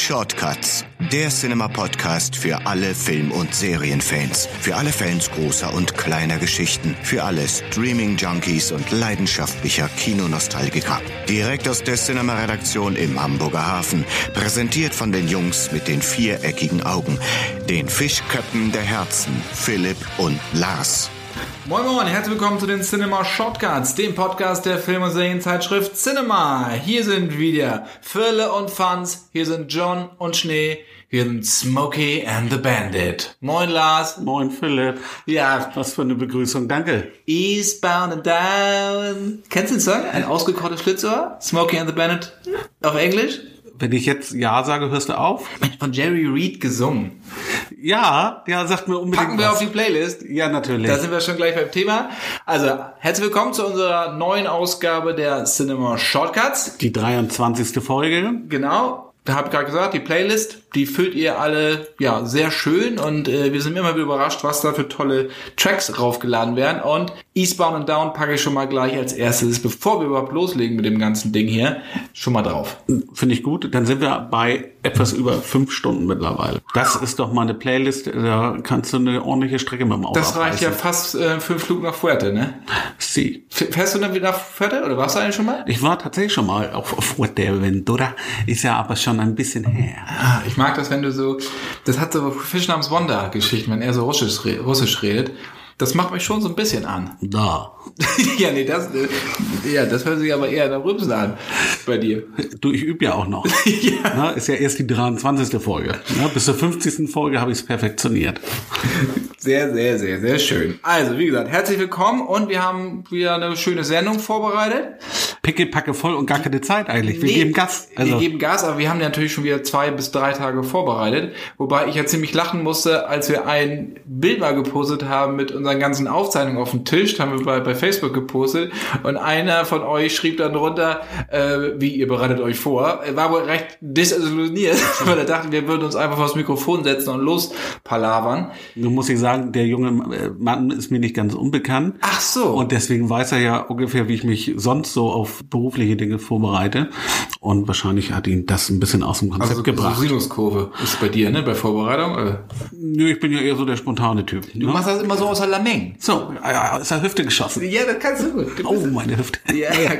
Shortcuts, der Cinema-Podcast für alle Film- und Serienfans. Für alle Fans großer und kleiner Geschichten. Für alle Streaming-Junkies und leidenschaftlicher Kinonostalgiker. Direkt aus der Cinema-Redaktion im Hamburger Hafen. Präsentiert von den Jungs mit den viereckigen Augen. Den Fischköppen der Herzen. Philipp und Lars. Moin Moin, herzlich willkommen zu den Cinema Shortcuts, dem Podcast der Film- und Serienzeitschrift Cinema. Hier sind wieder Firle und Fans, hier sind John und Schnee, hier sind Smokey and the Bandit. Moin Lars. Moin Philipp. Ja, Was für eine Begrüßung, danke. Eastbound and Down. Kennst du den Song? Ein ausgekochtes Schlitzohr? Smokey and the Bandit auf Englisch? Wenn ich jetzt Ja sage, hörst du auf? Von Jerry Reed gesungen. Ja, ja, sagt mir unbedingt Packen wir was. auf die Playlist. Ja, natürlich. Da sind wir schon gleich beim Thema. Also, herzlich willkommen zu unserer neuen Ausgabe der Cinema Shortcuts. die 23. Folge. Genau. Habe ich gerade gesagt, die Playlist, die füllt ihr alle ja sehr schön und äh, wir sind immer wieder überrascht, was da für tolle Tracks raufgeladen werden. Und Eastbound and Down packe ich schon mal gleich als erstes, bevor wir überhaupt loslegen mit dem ganzen Ding hier, schon mal drauf. Finde ich gut. Dann sind wir bei etwas über fünf Stunden mittlerweile. Das ist doch mal eine Playlist, da kannst du eine ordentliche Strecke mit dem Auto Das reicht ja fast äh, für einen Flug nach Fuerte, ne? Sie. Fährst du dann wieder nach Fuerte oder warst du eigentlich schon mal? Ich war tatsächlich schon mal auf, auf Fuerteventura, ist ja aber schon ein bisschen her. Ah, ich mag das, wenn du so, das hat so Fisch namens Wanda Geschichten, wenn er so Russisch, Russisch redet. Das macht mich schon so ein bisschen an. Da. ja, nee, das, äh, ja, das hört sich aber eher nach Rübsen an bei dir. Du, ich übe ja auch noch. Na, ist ja erst die 23. Folge. Ja, bis zur 50. Folge habe ich es perfektioniert. Sehr, sehr, sehr, sehr schön. Also, wie gesagt, herzlich willkommen und wir haben wieder eine schöne Sendung vorbereitet. Pickelpacke voll und gar keine Zeit eigentlich. Wir Nee, geben Gas. Also, Wir geben Gas, aber wir haben natürlich schon wieder zwei bis drei Tage vorbereitet. Wobei ich ja ziemlich lachen musste, als wir ein Bild mal gepostet haben mit unseren ganzen Aufzeichnungen auf dem Tisch, haben wir bei, bei Facebook gepostet. Und einer von euch schrieb dann drunter, äh, wie ihr bereitet euch vor. Er war wohl recht desillusioniert, weil er dachte, wir würden uns einfach vors Mikrofon setzen und los palavern. nun muss ich sagen, der junge äh, Mann ist mir nicht ganz unbekannt. Ach so. Und deswegen weiß er ja ungefähr, wie ich mich sonst so auf berufliche Dinge vorbereite. Und wahrscheinlich hat ihn das ein bisschen aus dem Konzept also, gebracht. So Sinuskurve ist bei dir, ne, bei Vorbereitung. Oder? Nö, ich bin ja eher so der spontane Typ. Du Ne? machst das immer so außer Lameng. So, ja, ist der Hüfte geschossen. Ja, das kannst du gut. Du Oh, meine Hüfte. Ja, ja.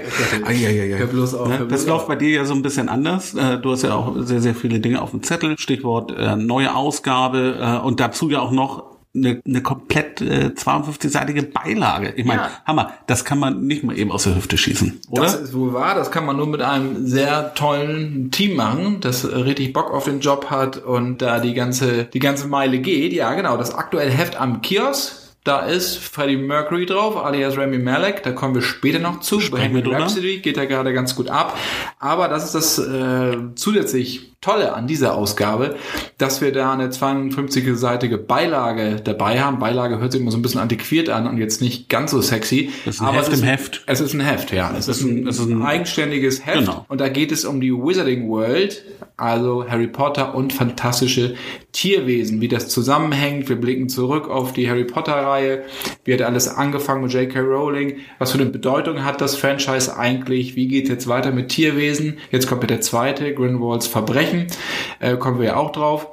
Ei, ei, ei. Hör bloß auf, Ne, hör Das läuft bei dir ja so ein bisschen anders. Äh, Du hast ja auch sehr, sehr viele Dinge auf dem Zettel. Stichwort äh, neue Ausgabe äh, und dazu ja auch noch eine, eine komplett äh, 52-seitige Beilage. Ich meine, Ja. Hammer, das kann man nicht mal eben aus der Hüfte schießen, oder? Das ist wohl wahr. Das kann man nur mit einem sehr tollen Team machen, das äh, richtig Bock auf den Job hat und da die ganze, die ganze Meile geht. Ja, genau. Das aktuelle Heft am Kiosk. Da ist Freddie Mercury drauf, alias Rami Malek. Da kommen wir später noch zu. Sprechen drüber. Rhapsody geht da gerade ganz gut ab. Aber das ist das äh, zusätzlich Tolle an dieser Ausgabe, dass wir da eine 52-seitige Beilage dabei haben. Beilage hört sich immer so ein bisschen antiquiert an und jetzt nicht ganz so sexy. Das ist ein aber Heft es ist, im Heft. Es ist ein Heft, ja. Es ist ein, es ist ein- eigenständiges Heft. Genau. Und da geht es um die Wizarding World, also Harry Potter und fantastische Tierwesen, wie das zusammenhängt. Wir blicken zurück auf die Harry Potter-Reihe. Wie hat alles angefangen mit J.K. Rowling? Was für eine Bedeutung hat das Franchise eigentlich? Wie geht es jetzt weiter mit Tierwesen? Jetzt kommt ja der zweite, Grindelwalds Verbrechen. Äh, kommen wir ja auch drauf.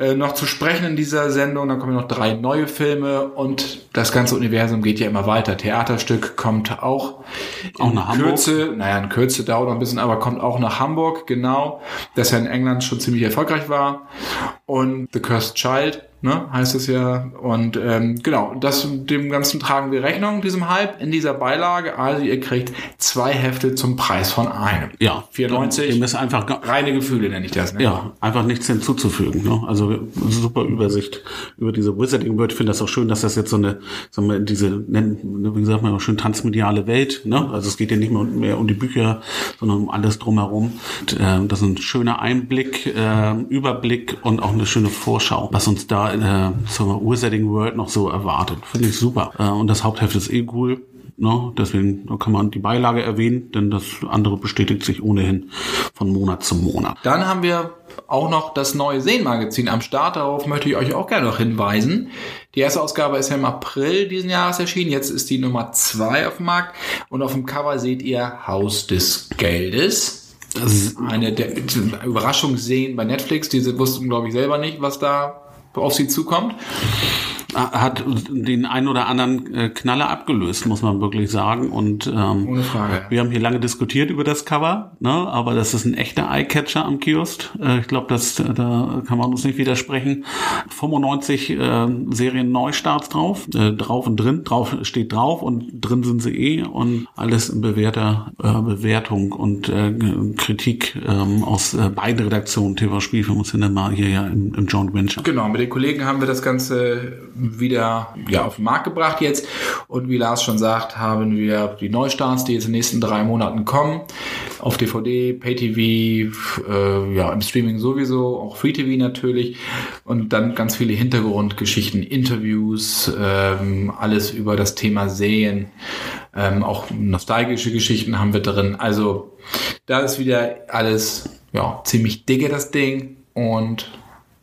Äh, noch zu sprechen in dieser Sendung. Dann kommen noch drei neue Filme und das ganze Universum geht ja immer weiter. Theaterstück kommt auch, Auch in nach Hamburg. Kürze, naja, in Kürze dauert noch ein bisschen, aber kommt auch nach Hamburg, genau, das ja in England schon ziemlich erfolgreich war. Und The Cursed Child, ne, heißt es ja. Und ähm, genau, das dem Ganzen tragen wir Rechnung, diesem Hype, in dieser Beilage. Also ihr kriegt zwei Hefte zum Preis von einem. Ja, 94. Dem ist einfach Reine Gefühle nenne ich das, ne? ja, einfach nichts hinzuzufügen. Ne? Also super Übersicht über diese Wizarding World. Ich finde das auch schön, dass das jetzt so eine, sagen wir, diese, wie gesagt man schön transmediale Welt. Ne? Also es geht ja nicht mehr, mehr um die Bücher, sondern um alles drumherum. Und, äh, das ist ein schöner Einblick, äh, Überblick und auch eine schöne Vorschau, was uns da in der zur Wizarding World noch so erwartet. Finde ich super. Äh, und das Hauptheft ist eh cool. Ne? Deswegen kann man die Beilage erwähnen, denn das andere bestätigt sich ohnehin von Monat zu Monat. Dann haben wir auch noch das neue Seenmagazin am Start. Darauf möchte ich euch auch gerne noch hinweisen. Die erste Ausgabe ist ja im April diesen Jahres erschienen. Jetzt ist die Nummer zwei auf dem Markt. Und auf dem Cover seht ihr Haus des Geldes. eine der Überraschungssehen bei Netflix. Diese wussten, glaube ich, selber nicht, was da auf sie zukommt hat den einen oder anderen äh, Knaller abgelöst, muss man wirklich sagen. Und ähm, Ohne Frage. wir haben hier lange diskutiert über das Cover, ne? aber das ist ein echter Eyecatcher am Kiosk. Äh, ich glaube, das da kann man uns nicht widersprechen. 95 äh, Serien Neustarts drauf, äh, drauf und drin, drauf steht drauf und drin sind sie eh und alles in bewährter äh, Bewertung und äh, Kritik ähm, aus äh, beiden Redaktionen, TV Spielfilm und Cinema hier ja im, im Joint Venture. Genau, mit den Kollegen haben wir das Ganze wieder ja, auf den Markt gebracht jetzt. Und wie Lars schon sagt, haben wir die Neustarts, die jetzt in den nächsten drei Monaten kommen. Auf DVD, Pay-TV, äh, ja, im Streaming sowieso, auch Free-TV natürlich. Und dann ganz viele Hintergrundgeschichten, Interviews, ähm, alles über das Thema Serien. Ähm, auch nostalgische Geschichten haben wir drin. Also da ist wieder alles ja, ziemlich dicke, das Ding. Und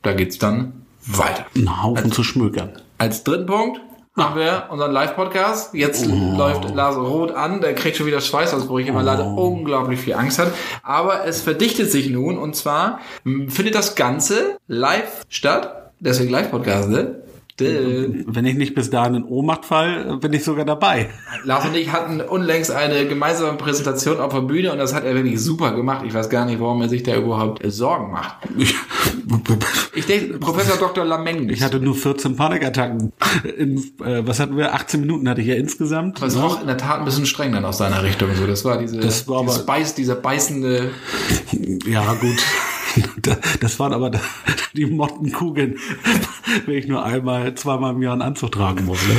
da geht's dann weiter. Ein Haufen zu schmökern. Als dritten Punkt haben wir unseren Live-Podcast. Jetzt läuft Lars rot an, der kriegt schon wieder Schweißausbrüche, weil er leider unglaublich viel Angst hat. Aber es verdichtet sich nun und zwar findet das Ganze live statt. Deswegen Live-Podcast, ne? Wenn ich nicht bis dahin in Ohnmacht fall, bin ich sogar dabei. Lars und ich hatten unlängst eine gemeinsame Präsentation auf der Bühne und das hat er wirklich super gemacht. Ich weiß gar nicht, warum er sich da überhaupt äh, Sorgen macht. Ich denke, Professor Dr. Lameng. Ich hatte nur 14 Panikattacken. In, äh, was hatten wir? 18 Minuten hatte ich ja insgesamt. Das war auch in der Tat ein bisschen streng dann aus seiner Richtung. So, das war diese, Das war dieses aber- Beiß, dieser beißende. Ja, gut. Das waren aber die Mottenkugeln, wenn ich nur einmal, zweimal im Jahr einen Anzug tragen muss. Ne?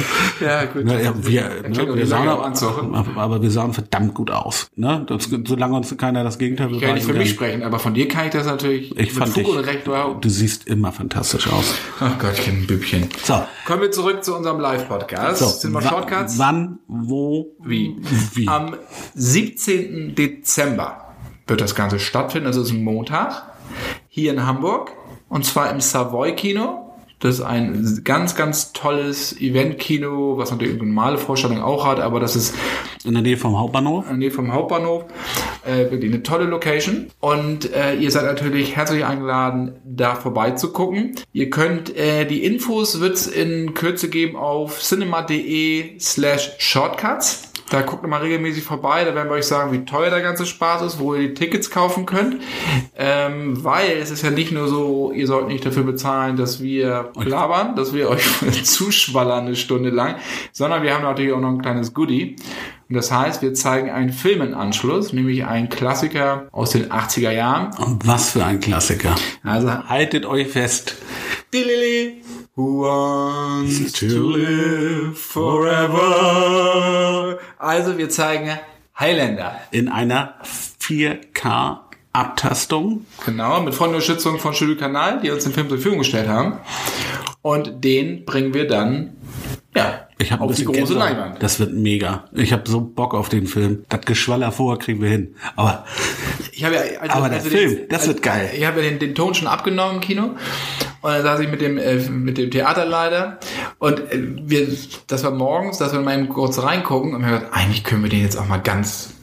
Ja, gut. Na, ja, wir, ne, wir sahen, aber, aber wir sahen verdammt gut aus. Ne? Das, solange uns keiner das Gegenteil Ich kann nicht für mich sprechen, aber von dir kann ich das natürlich Ich fand Fug dich, und Recht wow. du siehst immer fantastisch aus. Ach Gottchen, Bübchen. So, Kommen wir zurück zu unserem Live-Podcast. so Sind wir Shortcuts? wann, wo, Wie? wie? Am 17. Dezember wird das Ganze stattfinden. Das ist ein Montag. Hier in Hamburg. Und zwar im Savoy Kino. Das ist ein ganz, ganz tolles Event-Kino, was natürlich eine normale Vorstellung auch hat, aber das ist in der Nähe vom Hauptbahnhof. in der Nähe vom Hauptbahnhof. Äh, wirklich eine tolle Location. Und äh, ihr seid natürlich herzlich eingeladen, da vorbeizugucken. Ihr könnt, äh, die Infos wird's in Kürze geben auf cinema.de slash shortcuts. Da guckt ihr mal regelmäßig vorbei, da werden wir euch sagen, wie teuer der ganze Spaß ist, wo ihr die Tickets kaufen könnt. Ähm, weil es ist ja nicht nur so, ihr sollt nicht dafür bezahlen, dass wir labern, dass wir euch zuschwallern eine Stunde lang, sondern wir haben natürlich auch noch ein kleines Goodie. Und das heißt, wir zeigen einen Filmenanschluss, nämlich einen Klassiker aus den 80er Jahren. Und was für ein Klassiker. Also, Haltet euch fest. Dilili, who wants to live forever? Also, wir zeigen Highlander. In einer 4K Abtastung. Genau, mit Fondunterstützung von Studio Kanal, die uns den Film zur Verfügung gestellt haben. Und den bringen wir dann, ja, Ich habe auf die große Leinwand. Das wird mega. Ich habe so Bock auf den Film. Das Geschwaller vorher kriegen wir hin. Aber Ich habe ja, also, Aber der Film, das wird geil. Ich habe ja den, den Ton schon abgenommen im Kino und dann saß ich mit dem äh, mit dem Theaterleiter und äh, wir, das war morgens, dass wir mal kurz reingucken und wir haben gesagt, eigentlich können wir den jetzt auch mal ganz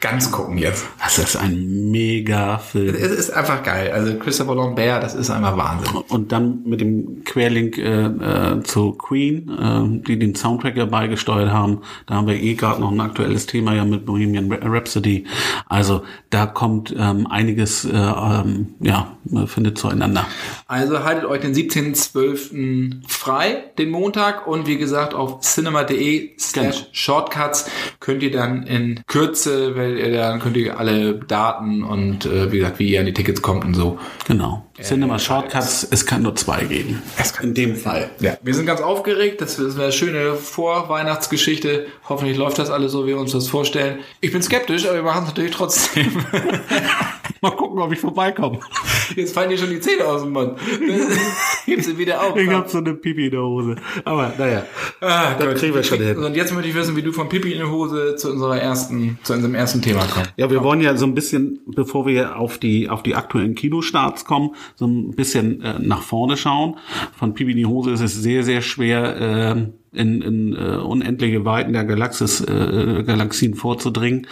ganz gucken jetzt. das ist ein mega Film. Es ist einfach geil. Also Christopher Lambert, das ist einfach Wahnsinn. Und dann mit dem Querlink äh, äh, zu Queen, äh, die den Soundtrack ja beigesteuert haben. Da haben wir eh gerade noch ein aktuelles Thema ja mit Bohemian Rhapsody. Also da kommt ähm, einiges, äh, ähm, ja, findet zueinander. Also haltet euch den 17.12. frei, den Montag. Und wie gesagt, auf cinema.de slash shortcuts könnt ihr dann in Kürze, weil ihr dann könnt ihr alle Daten und äh, wie gesagt, wie ihr an die Tickets kommt und so. Genau. Cinema Shortcuts, es kann nur zwei geben. In dem Fall. Ja, wir sind ganz aufgeregt. Das ist eine schöne Vorweihnachtsgeschichte. Hoffentlich läuft das alles so, wie wir uns das vorstellen. Ich bin skeptisch, aber wir machen es natürlich trotzdem. Mal gucken, ob ich vorbeikomme. Jetzt fallen dir schon die Zähne aus dem Mund. Gib sie wieder auf. Ich habe so eine Pipi in der Hose. Aber naja, Ah, das Gott. kriegen wir schon hin. Und jetzt möchte ich wissen, wie du von Pipi in der Hose zu unserer ersten, zu unserem ersten Thema kommst. Ja, wir wollen ja so ein bisschen, bevor wir auf die auf die aktuellen Kinostarts kommen, so ein bisschen äh, nach vorne schauen. Von Pipi in die Hose ist es sehr, sehr schwer, äh, in, in äh, unendliche Weiten der Galaxis, äh, Galaxien vorzudringen.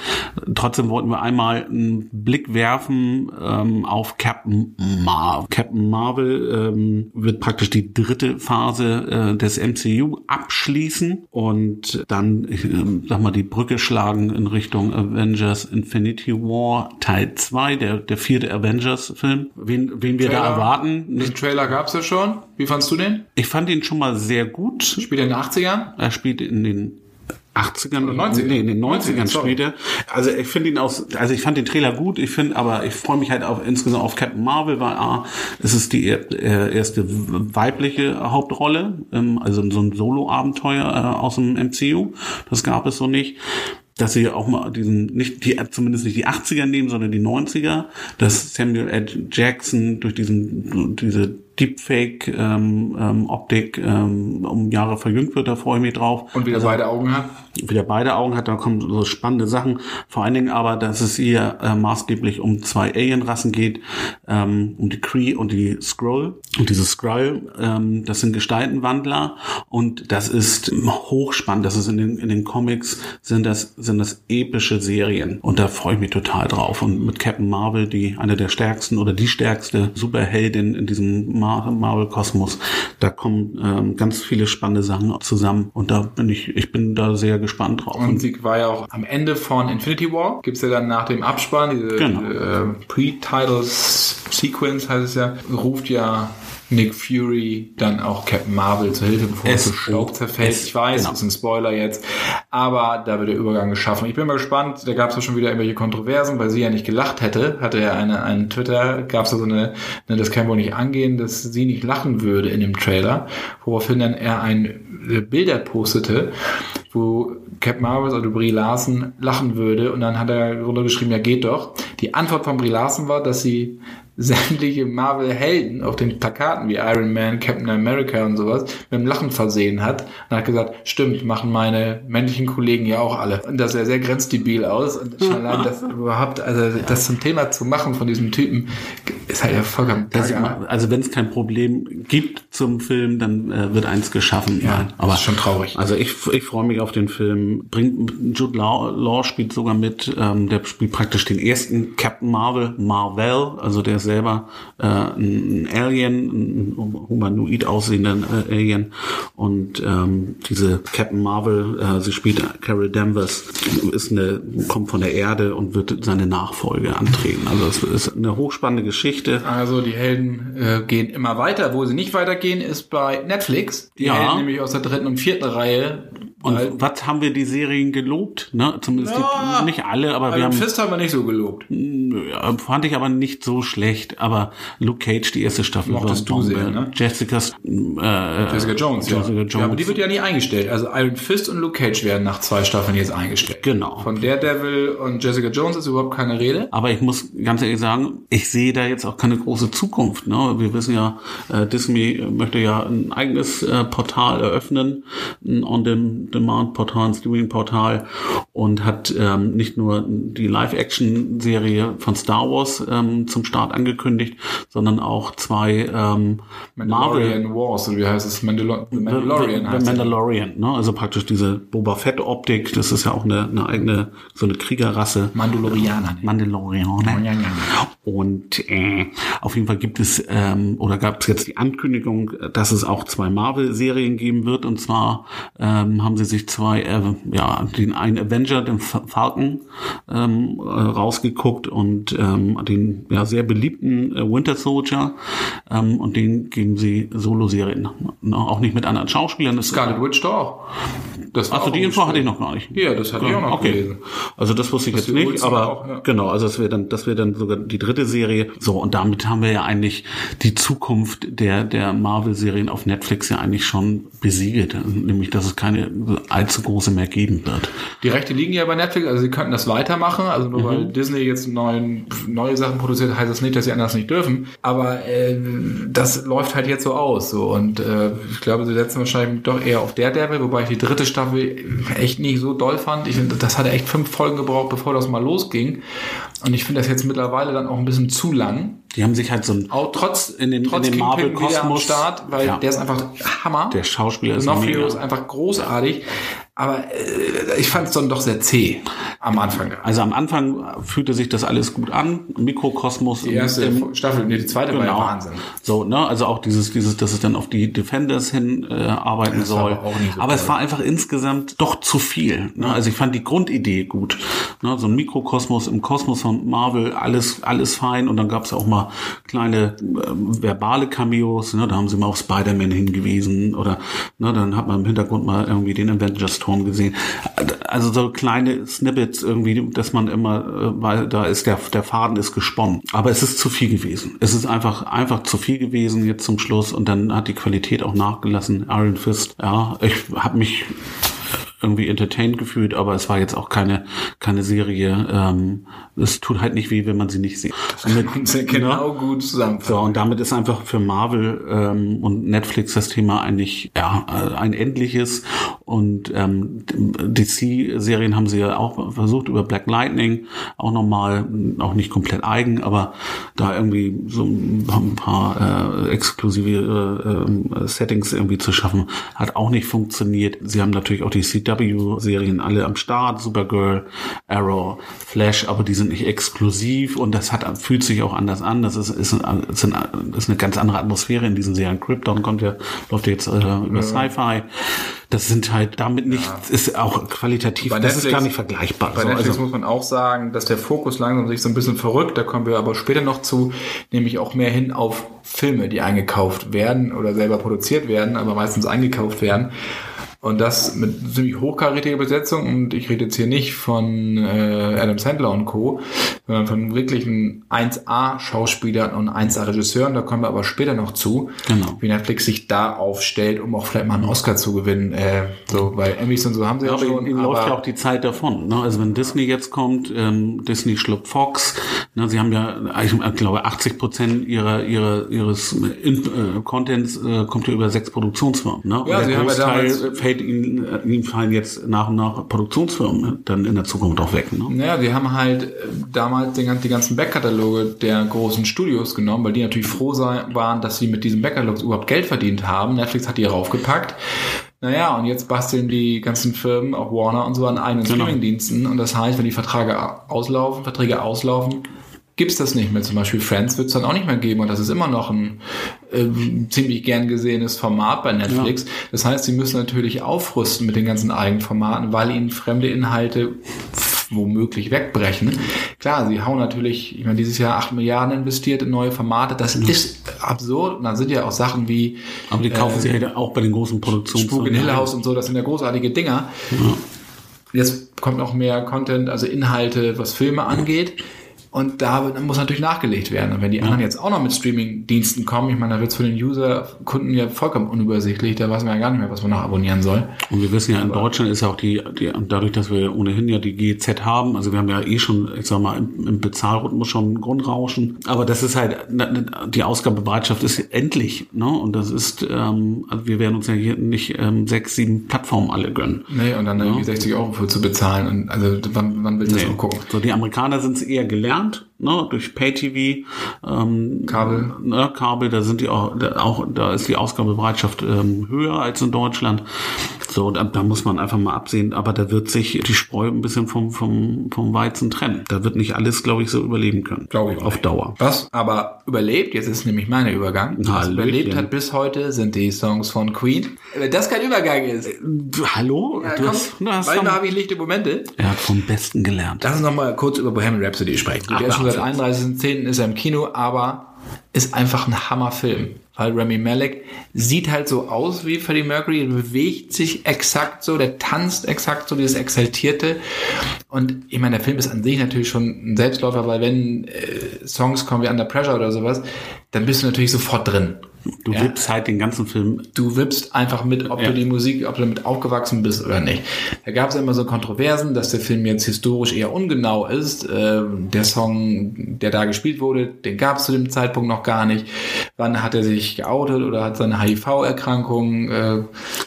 Trotzdem wollten wir einmal einen Blick werfen ähm, auf Captain Marvel. Captain Marvel ähm, wird praktisch die dritte Phase äh, des MCU abschließen und dann, äh, sag mal, die Brücke schlagen in Richtung Avengers Infinity War Teil 2, der, der vierte Avengers-Film. Wen, wen wir Trailer. da erwarten. Den Trailer gab's ja schon. Wie fandst du den? Ich fand ihn schon mal sehr gut. Spielt er den 80ern? Er spielt in den 80ern Oder 90ern? Nee, in den 90ern 90ern, sorry. spielt er. Also ich finde ihn aus, also ich fand den Trailer gut, ich finde, aber ich freue mich halt auf insgesamt auf Captain Marvel, weil A, es ist die äh, erste weibliche Hauptrolle, ähm, also so ein Solo-Abenteuer äh, aus dem MCU. Das gab es so nicht dass sie auch mal diesen, nicht die, zumindest nicht die 80er nehmen, sondern die 90er, dass Samuel L. Jackson durch diesen, diese Deepfake-Optik ähm, um Jahre verjüngt wird, da freue ich mich drauf. Und wieder beide Augen hat? Wieder beide Augen hat, da kommen so spannende Sachen. Vor allen Dingen aber, dass es hier äh, maßgeblich um zwei Alienrassen geht, ähm, um die Kree und die Skrull. Und diese Skrull, ähm, das sind Gestaltenwandler und das ist hochspannend. Das ist in den, in den Comics sind das, sind das epische Serien. Und da freue ich mich total drauf. Und mit Captain Marvel, die eine der stärksten oder die stärkste Superheldin in diesem Mar- Marvel-Kosmos, da kommen ähm, ganz viele spannende Sachen zusammen. Und da bin ich, ich bin da sehr gespannt drauf. Und sie war ja auch am Ende von Infinity War. Gibt's ja dann nach dem Abspann, diese Genau. äh, Pre-Titles-Sequence heißt es ja, ruft ja Nick Fury dann auch Captain Marvel zur Hilfe, bevor es zu Staub zerfällt. ich weiß, genau. ist ein Spoiler jetzt, aber da wird der Übergang geschaffen. Ich bin mal gespannt, da gab es ja schon wieder irgendwelche Kontroversen, weil sie ja nicht gelacht hätte, hatte ja eine, einen Twitter, gab es ja so eine, ne, das kann wohl nicht angehen, dass sie nicht lachen würde in dem Trailer, woraufhin dann er ein äh, Bilder postete, wo Captain Marvel, also Brie Larson, lachen würde und dann hat er runtergeschrieben, ja geht doch. Die Antwort von Brie Larson war, dass sie sämtliche Marvel-Helden auf den Plakaten wie Iron Man, Captain America und sowas mit dem Lachen versehen hat und hat gesagt, stimmt, machen meine männlichen Kollegen ja auch alle. Und das sah sehr grenzdebil aus und schon allein das überhaupt, also das zum Thema zu machen von diesem Typen, ist halt ja vollkommen Das, also wenn es kein Problem gibt zum Film, dann äh, wird eins geschaffen. Ja, Nein, aber ist schon traurig. Also ich, ich freue mich auf den Film. Bringt Jude Law, Law spielt sogar mit. Ähm, der spielt praktisch den ersten Captain Marvel, Marvel. Also der ist selber äh, ein, Alien, ein humanoid aussehender äh, Alien. Und ähm, diese Captain Marvel, äh, sie spielt Carol Danvers, ist eine kommt von der Erde und wird seine Nachfolge antreten. Also es ist eine hochspannende Geschichte. Also die Helden äh, gehen immer weiter. Wo sie nicht weitergehen, ist bei Netflix. Die Ja. Helden nämlich aus der dritten und vierten Reihe. Und Weil- was haben wir die Serien gelobt? Ne? Zumindest Ja. die, nicht alle, aber wir Iron haben Fist haben wir nicht so gelobt. ja, fand ich aber nicht so schlecht. Aber Luke Cage, die erste Staffel Mochtest war du sehr, ne? Jessica's äh, Jessica Jones, ja. Jessica Jones. ja. Aber die wird ja nie eingestellt. Also Iron Fist und Luke Cage werden nach zwei Staffeln jetzt eingestellt. Genau. Von Daredevil und Jessica Jones ist überhaupt keine Rede. Aber ich muss ganz ehrlich sagen, ich sehe da jetzt auch keine große Zukunft. Ne? Wir wissen ja, äh, Disney möchte ja ein eigenes äh, Portal eröffnen, ein On-Demand-Portal, ein Streaming-Portal und hat ähm, nicht nur die Live-Action-Serie von Star Wars ähm, zum Start angekündigt, sondern auch zwei ähm, Marvel Mandalorian Wars, oder wie heißt es? Mandalo The Mandalorian The, The es. Mandalorian, ne? Also praktisch diese Boba Fett Optik, das ist ja auch eine, eine eigene, so eine Kriegerrasse. Mandalorianer. Mandalorianer. Ja, ja. Und äh, auf jeden Fall gibt es ähm, oder gab es jetzt die Ankündigung, dass es auch zwei Marvel-Serien geben wird. Und zwar ähm, haben sie sich zwei, äh, ja, den einen Avenger, den Fa- Falcon, ähm, äh, rausgeguckt und ähm, den ja sehr beliebten äh, Winter Soldier ähm, und den geben sie Solo-Serien. Ne, Auch nicht mit anderen Schauspielern. Das Scarlet Witch doch. Das also die Info hatte ich noch gar nicht. Ja, das hatte ich auch noch okay. gelesen. Also das wusste ich Das jetzt nicht, Olsen aber auch, ja. genau, also das wäre dann, das wäre dann sogar die dritte Serie. So und damit haben wir ja eigentlich die Zukunft der der Marvel-Serien auf Netflix ja eigentlich schon besiegelt, nämlich dass es keine allzu große mehr geben wird. Die Rechte liegen ja bei Netflix, also sie könnten das weitermachen. Also nur weil Mhm. Disney jetzt neuen, neue Sachen produziert, heißt das nicht, dass sie anders nicht dürfen. Aber äh, das läuft halt jetzt so aus. So. Und äh, ich glaube, sie setzen wahrscheinlich doch eher auf Daredevil, wobei ich die dritte Staffel echt nicht so doll fand. Ich finde, das hatte echt fünf Folgen gebraucht, bevor das mal losging. Und ich finde das jetzt mittlerweile dann auch ein bisschen zu lang. Die haben sich halt so ein Auch trotz, in den, trotz in wieder am Marvel-Kosmos. Start, weil Ja. der ist einfach Hammer. Der Schauspieler ist ist einfach großartig. Aber äh, ich fand es dann doch sehr zäh am Anfang. Also am Anfang fühlte sich das alles gut an. Mikrokosmos. Die erste im, Staffel, nee, die zweite war ja Genau. Wahnsinn. So, ne, also auch dieses, dieses, dass es dann auf die Defenders hin äh, arbeiten Das soll. aber so aber es war einfach insgesamt doch zu viel. Ne? Also ich fand die Grundidee gut. Ne? So ein Mikrokosmos im Kosmos von Marvel, alles, alles fein. Und dann gab es auch mal kleine ähm, verbale Cameos. Ne? Da haben sie mal auf Spider-Man hingewiesen oder ne, dann hat man im Hintergrund mal irgendwie den Avengers-Turm gesehen. Also so kleine Snippets irgendwie, dass man immer, äh, weil da ist der, der Faden ist gesponnen. Aber es ist zu viel gewesen. Es ist einfach, einfach zu viel gewesen jetzt zum Schluss und dann hat die Qualität auch nachgelassen. Iron Fist, ja, ich habe mich irgendwie entertained gefühlt, aber es war jetzt auch keine keine Serie. Ähm, es tut halt nicht weh, wenn man sie nicht sieht. Mit- Sehr genau gut zusammenfassen. so, und damit ist einfach für Marvel ähm, und Netflix das Thema eigentlich ja, ein endliches. Und ähm, DC-Serien haben sie ja auch versucht über Black Lightning, auch nochmal, auch nicht komplett eigen, aber da irgendwie so ein paar äh, exklusive äh, äh, Settings irgendwie zu schaffen, hat auch nicht funktioniert. Sie haben natürlich auch die CW-Serien alle am Start, Supergirl, Arrow, Flash, aber die sind nicht exklusiv und das hat, fühlt sich auch anders an. Das ist, ist, ein, ist, ein, ist eine ganz andere Atmosphäre in diesen Serien. Krypton kommt ja, läuft jetzt äh, über Sci-Fi. Das sind halt damit nicht, ist auch qualitativ, Bei das ist Netflix- gar nicht vergleichbar. Bei So, Netflix also, muss man auch sagen, dass der Fokus langsam sich so ein bisschen verrückt, da kommen wir aber später noch zu, nämlich auch mehr hin auf Filme, die eingekauft werden oder selber produziert werden, aber meistens eingekauft werden. Und das mit ziemlich hochkarätiger Besetzung. Und ich rede jetzt hier nicht von äh, Adam Sandler und Co., sondern von wirklichen 1A-Schauspielern und 1A-Regisseuren. Da kommen wir aber später noch zu, Genau. wie Netflix sich da aufstellt, um auch vielleicht mal einen Oscar zu gewinnen. Äh, so, weil Emmys und so haben sie ja, aber schon. ihnen läuft ja auch die Zeit davon. Ne? Also wenn Disney jetzt kommt, ähm, Disney schluckt Fox, ne? sie haben ja, ich glaube, 80 Prozent ihrer, ihrer, ihres In äh, Contents äh, kommt ja über sechs Produktionsfirmen. Ne? Ja, sie haben ja damals- fällt ihnen, ihnen fallen jetzt nach und nach Produktionsfirmen ne? dann in der Zukunft auch weg. Ne? Naja, die haben halt äh, damals den, die ganzen Backkataloge der großen Studios genommen, weil die natürlich froh sei, waren, dass sie mit diesen Backkatalogs überhaupt Geld verdient haben. Netflix hat die raufgepackt. Naja, und jetzt basteln die ganzen Firmen, auch Warner und so, an eigenen Genau. Streamingdiensten. Und das heißt, wenn die Verträge auslaufen, Verträge auslaufen, gibt's das nicht mehr. Zum Beispiel Friends wird's dann auch nicht mehr geben. Und das ist immer noch ein ähm, ziemlich gern gesehenes Format bei Netflix. Das heißt, sie müssen natürlich aufrüsten mit den ganzen eigenen Formaten, weil ihnen fremde Inhalte womöglich wegbrechen. Klar, sie hauen natürlich, ich meine, dieses Jahr 8 Milliarden investiert in neue Formate. Das ist absurd. Und dann sind ja auch Sachen wie Aber die kaufen sie halt auch bei den großen Spuk Produktionsfirmen. in Hill House und so, das sind ja großartige Dinger. Jetzt kommt noch mehr Content, also Inhalte, was Filme angeht. Und da muss natürlich nachgelegt werden. Und wenn die anderen jetzt auch noch mit Streaming-Diensten kommen, ich meine, da wird es für den User, Kunden ja vollkommen unübersichtlich. Da weiß man ja gar nicht mehr, was man noch abonnieren soll. Und wir wissen ja, in Deutschland ist ja auch die, die, dadurch, dass wir ohnehin ja die GEZ haben, also wir haben ja eh schon, ich sag mal, im, im Bezahlrhythmus schon ein Grundrauschen. Aber das ist halt, die Ausgabebereitschaft ist endlich, ne? Und das ist, ähm, also wir werden uns ja hier nicht ähm, sechs, sieben Plattformen alle gönnen. Nee, und dann irgendwie 60 Euro für zu bezahlen. Und also wann, wann will ich das Nee. auch gucken? So, die Amerikaner sind es eher gelernt, around. Ne, durch Pay-TV, ähm, Kabel. ne, Kabel, da sind die auch, da, auch, da ist die Ausgabebereitschaft ähm, höher als in Deutschland. So, da, da muss man einfach mal absehen, aber da wird sich die Spreu ein bisschen vom, vom, vom Weizen trennen. Da wird nicht alles, glaube ich, so überleben können. Glaube ich auch Auf nicht. Dauer. Was aber überlebt, jetzt ist nämlich mein Übergang, was überlebt hat bis heute, sind die Songs von Queen. Wenn das kein Übergang ist. Du, hallo? Ja, du komm, hast, du hast manchmal habe ich lichte Momente. er hat vom Besten gelernt. Lass uns noch mal kurz über Bohemian Rhapsody sprechen. Ach, seit Wahnsinn. 31.10. ist er im Kino, aber ist einfach ein Hammerfilm. Weil Remy Malek sieht halt so aus wie Freddie Mercury, er bewegt sich exakt so, der tanzt exakt so, dieses Exaltierte. Und ich meine, der Film ist an sich natürlich schon ein Selbstläufer, weil wenn äh, Songs kommen wie Under Pressure oder sowas, dann bist du natürlich sofort drin. Du Ja. wippst halt den ganzen Film Du wippst einfach mit, ob Ja. du die Musik, ob du damit aufgewachsen bist oder nicht. Da gab es immer so Kontroversen, dass der Film jetzt historisch eher ungenau ist. Ähm, der Song, der da gespielt wurde, den gab es zu dem Zeitpunkt noch gar nicht, wann hat er sich geoutet oder hat seine HIV-Erkrankung äh,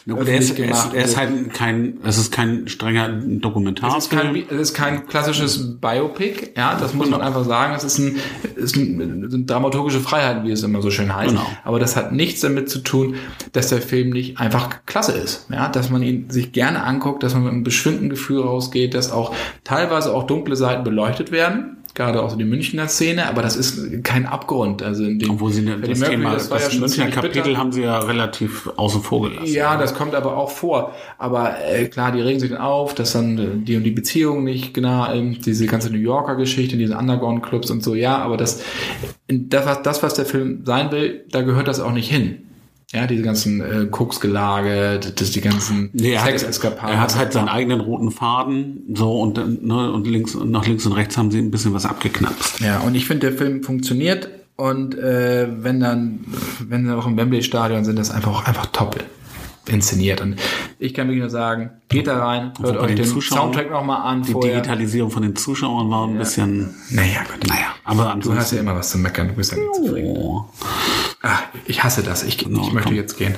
er ist, gemacht. Er ist, er ist halt kein, es ist kein strenger Dokumentarfilm. Es ist kein, es ist kein klassisches Biopic, ja, das muss genau. man einfach sagen. Es ist ein, es ist ein, sind dramaturgische Freiheiten, wie es immer so schön heißt. Genau. Aber das hat nichts damit zu tun, dass der Film nicht einfach klasse ist, ja, dass man ihn sich gerne anguckt, dass man mit einem beschwingten Gefühl rausgeht, dass auch teilweise auch dunkle Seiten beleuchtet werden gerade auch so die Münchner Szene, aber das ist kein Abgrund. Also in dem Obwohl sie das Mercury, Thema, das, war das ja Münchner Kapitel bitter. haben sie ja relativ außen vor gelassen. Ja, das kommt aber auch vor. Aber äh, klar, die regen sich dann auf, dass dann äh, die und die Beziehung nicht genau, äh, diese ganze New Yorker Geschichte, diese Underground-Clubs und so, ja, aber das, das, das, was der Film sein will, da gehört das auch nicht hin. Ja, diese ganzen äh, Koksgelage, das, die ganzen nee, Sexeskapaden. Er hat halt seinen eigenen roten Faden, so und ne, und links und nach links und rechts haben sie ein bisschen was abgeknapst. Ja, und ich finde, der Film funktioniert und äh, wenn dann, wenn sie auch im Wembley Stadion sind, das einfach auch einfach top inszeniert. Und ich kann wirklich nur sagen, geht da rein, hört euch den Soundtrack nochmal an. Die vorher. Digitalisierung von den Zuschauern war ein ja. bisschen. Naja, Gott. Naja, aber du hast ja immer was zu meckern, du bist ja nicht zufrieden. Ah, ich hasse das. Ich, genau, ich möchte komm. jetzt gehen.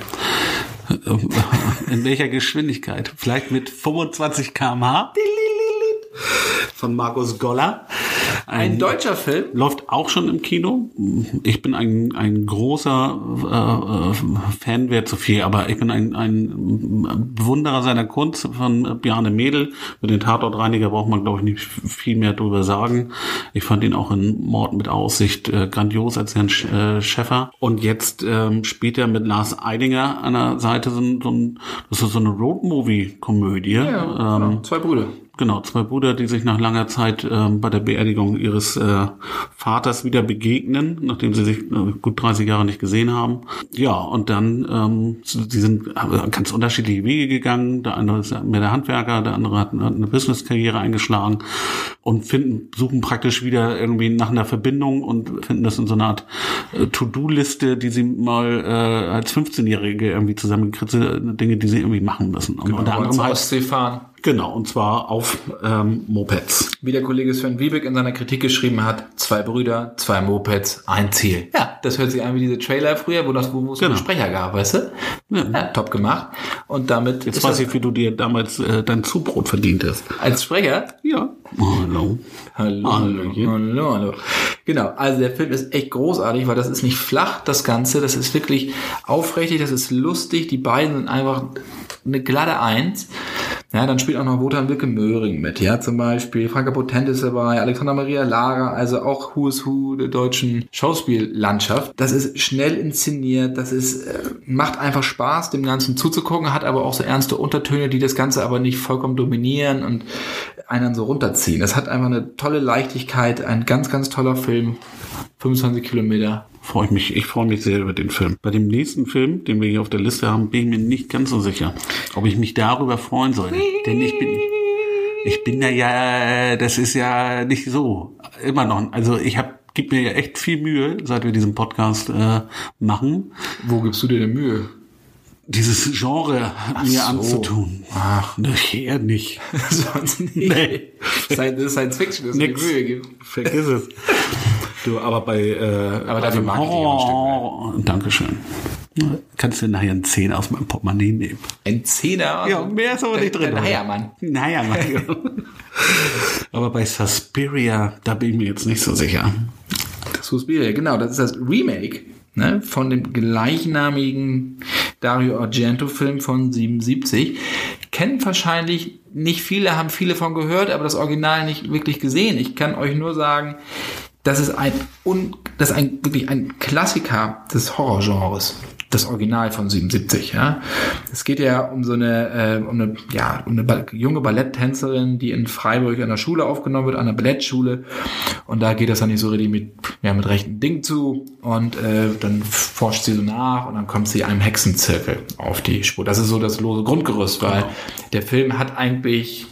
In welcher Geschwindigkeit? Vielleicht mit 25 km/h? Von Markus Goller. Ein, ein, deutscher Film. Läuft auch schon im Kino. Ich bin ein, ein großer äh, Fan, wäre zu viel, aber ich bin ein, ein Bewunderer seiner Kunst von Bjarne Mädel. Mit den Tatortreiniger braucht man, glaube ich, nicht viel mehr drüber sagen. Ich fand ihn auch in Mord mit Aussicht äh, grandios als Herrn Sch äh, Schäffer. Und jetzt ähm, spielt er mit Lars Eidinger an der Seite so, ein, so ein, das ist so eine Roadmovie-Komödie. Ja, ähm, genau. zwei Brüder. Genau, zwei Brüder, die sich nach langer Zeit ähm, bei der Beerdigung ihres äh, Vaters wieder begegnen, nachdem sie sich äh, gut 30 Jahre nicht gesehen haben. Ja, und dann, ähm, sie sind äh, ganz unterschiedliche Wege gegangen. Der eine ist mehr der Handwerker, der andere hat, hat eine Business-Karriere eingeschlagen und finden, suchen praktisch wieder irgendwie nach einer Verbindung und finden das in so einer Art äh, To-Do-Liste, die sie mal äh, als 15-Jährige irgendwie zusammengekritzelt, Dinge, die sie irgendwie machen müssen. Und genau, unter anderem halt, fahren. Genau, und zwar auf ähm, Mopeds. Wie der Kollege Sven Wiebeck in seiner Kritik geschrieben hat, zwei Brüder, zwei Mopeds, ein Ziel. Ja, das hört sich an wie diese Trailer früher, wo das wo es genau. einen Sprecher gab, weißt du? Ja. ja. top gemacht. Und damit. Jetzt weiß ich, wie du dir damals äh, dein Zubrot verdient hast. Als Sprecher? Ja. Hallo. Hallo. Hallo. Hallo, hallo. Genau, also der Film ist echt großartig, weil das ist nicht flach, das Ganze, das ist wirklich aufrichtig, das ist lustig, die beiden sind einfach eine glatte Eins. Ja, dann spielt auch noch Wotan Wilke Möhring mit, ja, zum Beispiel. Franka Potent ist dabei, Alexander Maria Lara, also auch Who is Who der deutschen Schauspiellandschaft. Das ist schnell inszeniert, das ist, äh, macht einfach Spaß, dem Ganzen zuzugucken, hat aber auch so ernste Untertöne, die das Ganze aber nicht vollkommen dominieren und einen so runterziehen. Das hat einfach eine tolle Leichtigkeit, ein ganz, ganz toller Film. 25 Kilometer freue ich mich, ich freue mich sehr über den Film. Bei dem nächsten Film, den wir hier auf der Liste haben, bin ich mir nicht ganz so sicher, ob ich mich darüber freuen soll. Denn ich bin, ich bin da ja, das ist ja nicht so. Immer noch. Also ich habe gib mir ja echt viel Mühe, seit wir diesen Podcast äh, machen. Wo gibst du dir denn Mühe? Dieses Genre Ach mir so. anzutun. Ach, nachher nicht. Sonst nicht. Nee. Science Fiction ist Nix. Mühe gibt. Vergiss es. Du, aber bei äh, aber dafür mag Horror, ich Dankeschön. Kannst du nachher einen Zehner aus meinem Portemonnaie nehmen? Ein Zehner? Ja, mehr ist aber nicht drin. Naja, Mann. Naja, Mann. aber bei Suspiria, da bin ich mir jetzt nicht so sicher. Suspiria, genau, das ist das Remake ne, von dem gleichnamigen Dario Argento-Film von 77. Kennen wahrscheinlich nicht viele, haben viele von gehört, aber das Original nicht wirklich gesehen. Ich kann euch nur sagen, das ist ein, un, das ist ein wirklich ein Klassiker des Horrorgenres. Das Original von 77, ja. Es geht ja um so eine, äh, um eine, ja, um eine junge Balletttänzerin, die in Freiburg an der Schule aufgenommen wird, an der Ballettschule. Und da geht das dann nicht so richtig mit, ja, mit rechten Ding zu. Und äh, dann forscht sie so nach und dann kommt sie einem Hexenzirkel auf die Spur. Das ist so das lose Grundgerüst, weil der Film hat eigentlich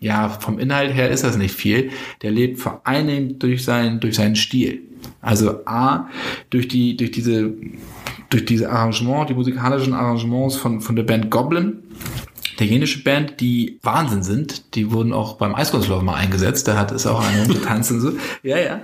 ja, vom Inhalt her ist das nicht viel. Der lebt vor allem durch seinen, durch seinen Stil. Also A, durch die, durch diese, durch diese Arrangement, die musikalischen Arrangements von, von der Band Goblin, italienische Band, die Wahnsinn sind. Die wurden auch beim Eiskunstlauf mal eingesetzt. Da hat es auch eine getanzt und so. Ja, ja.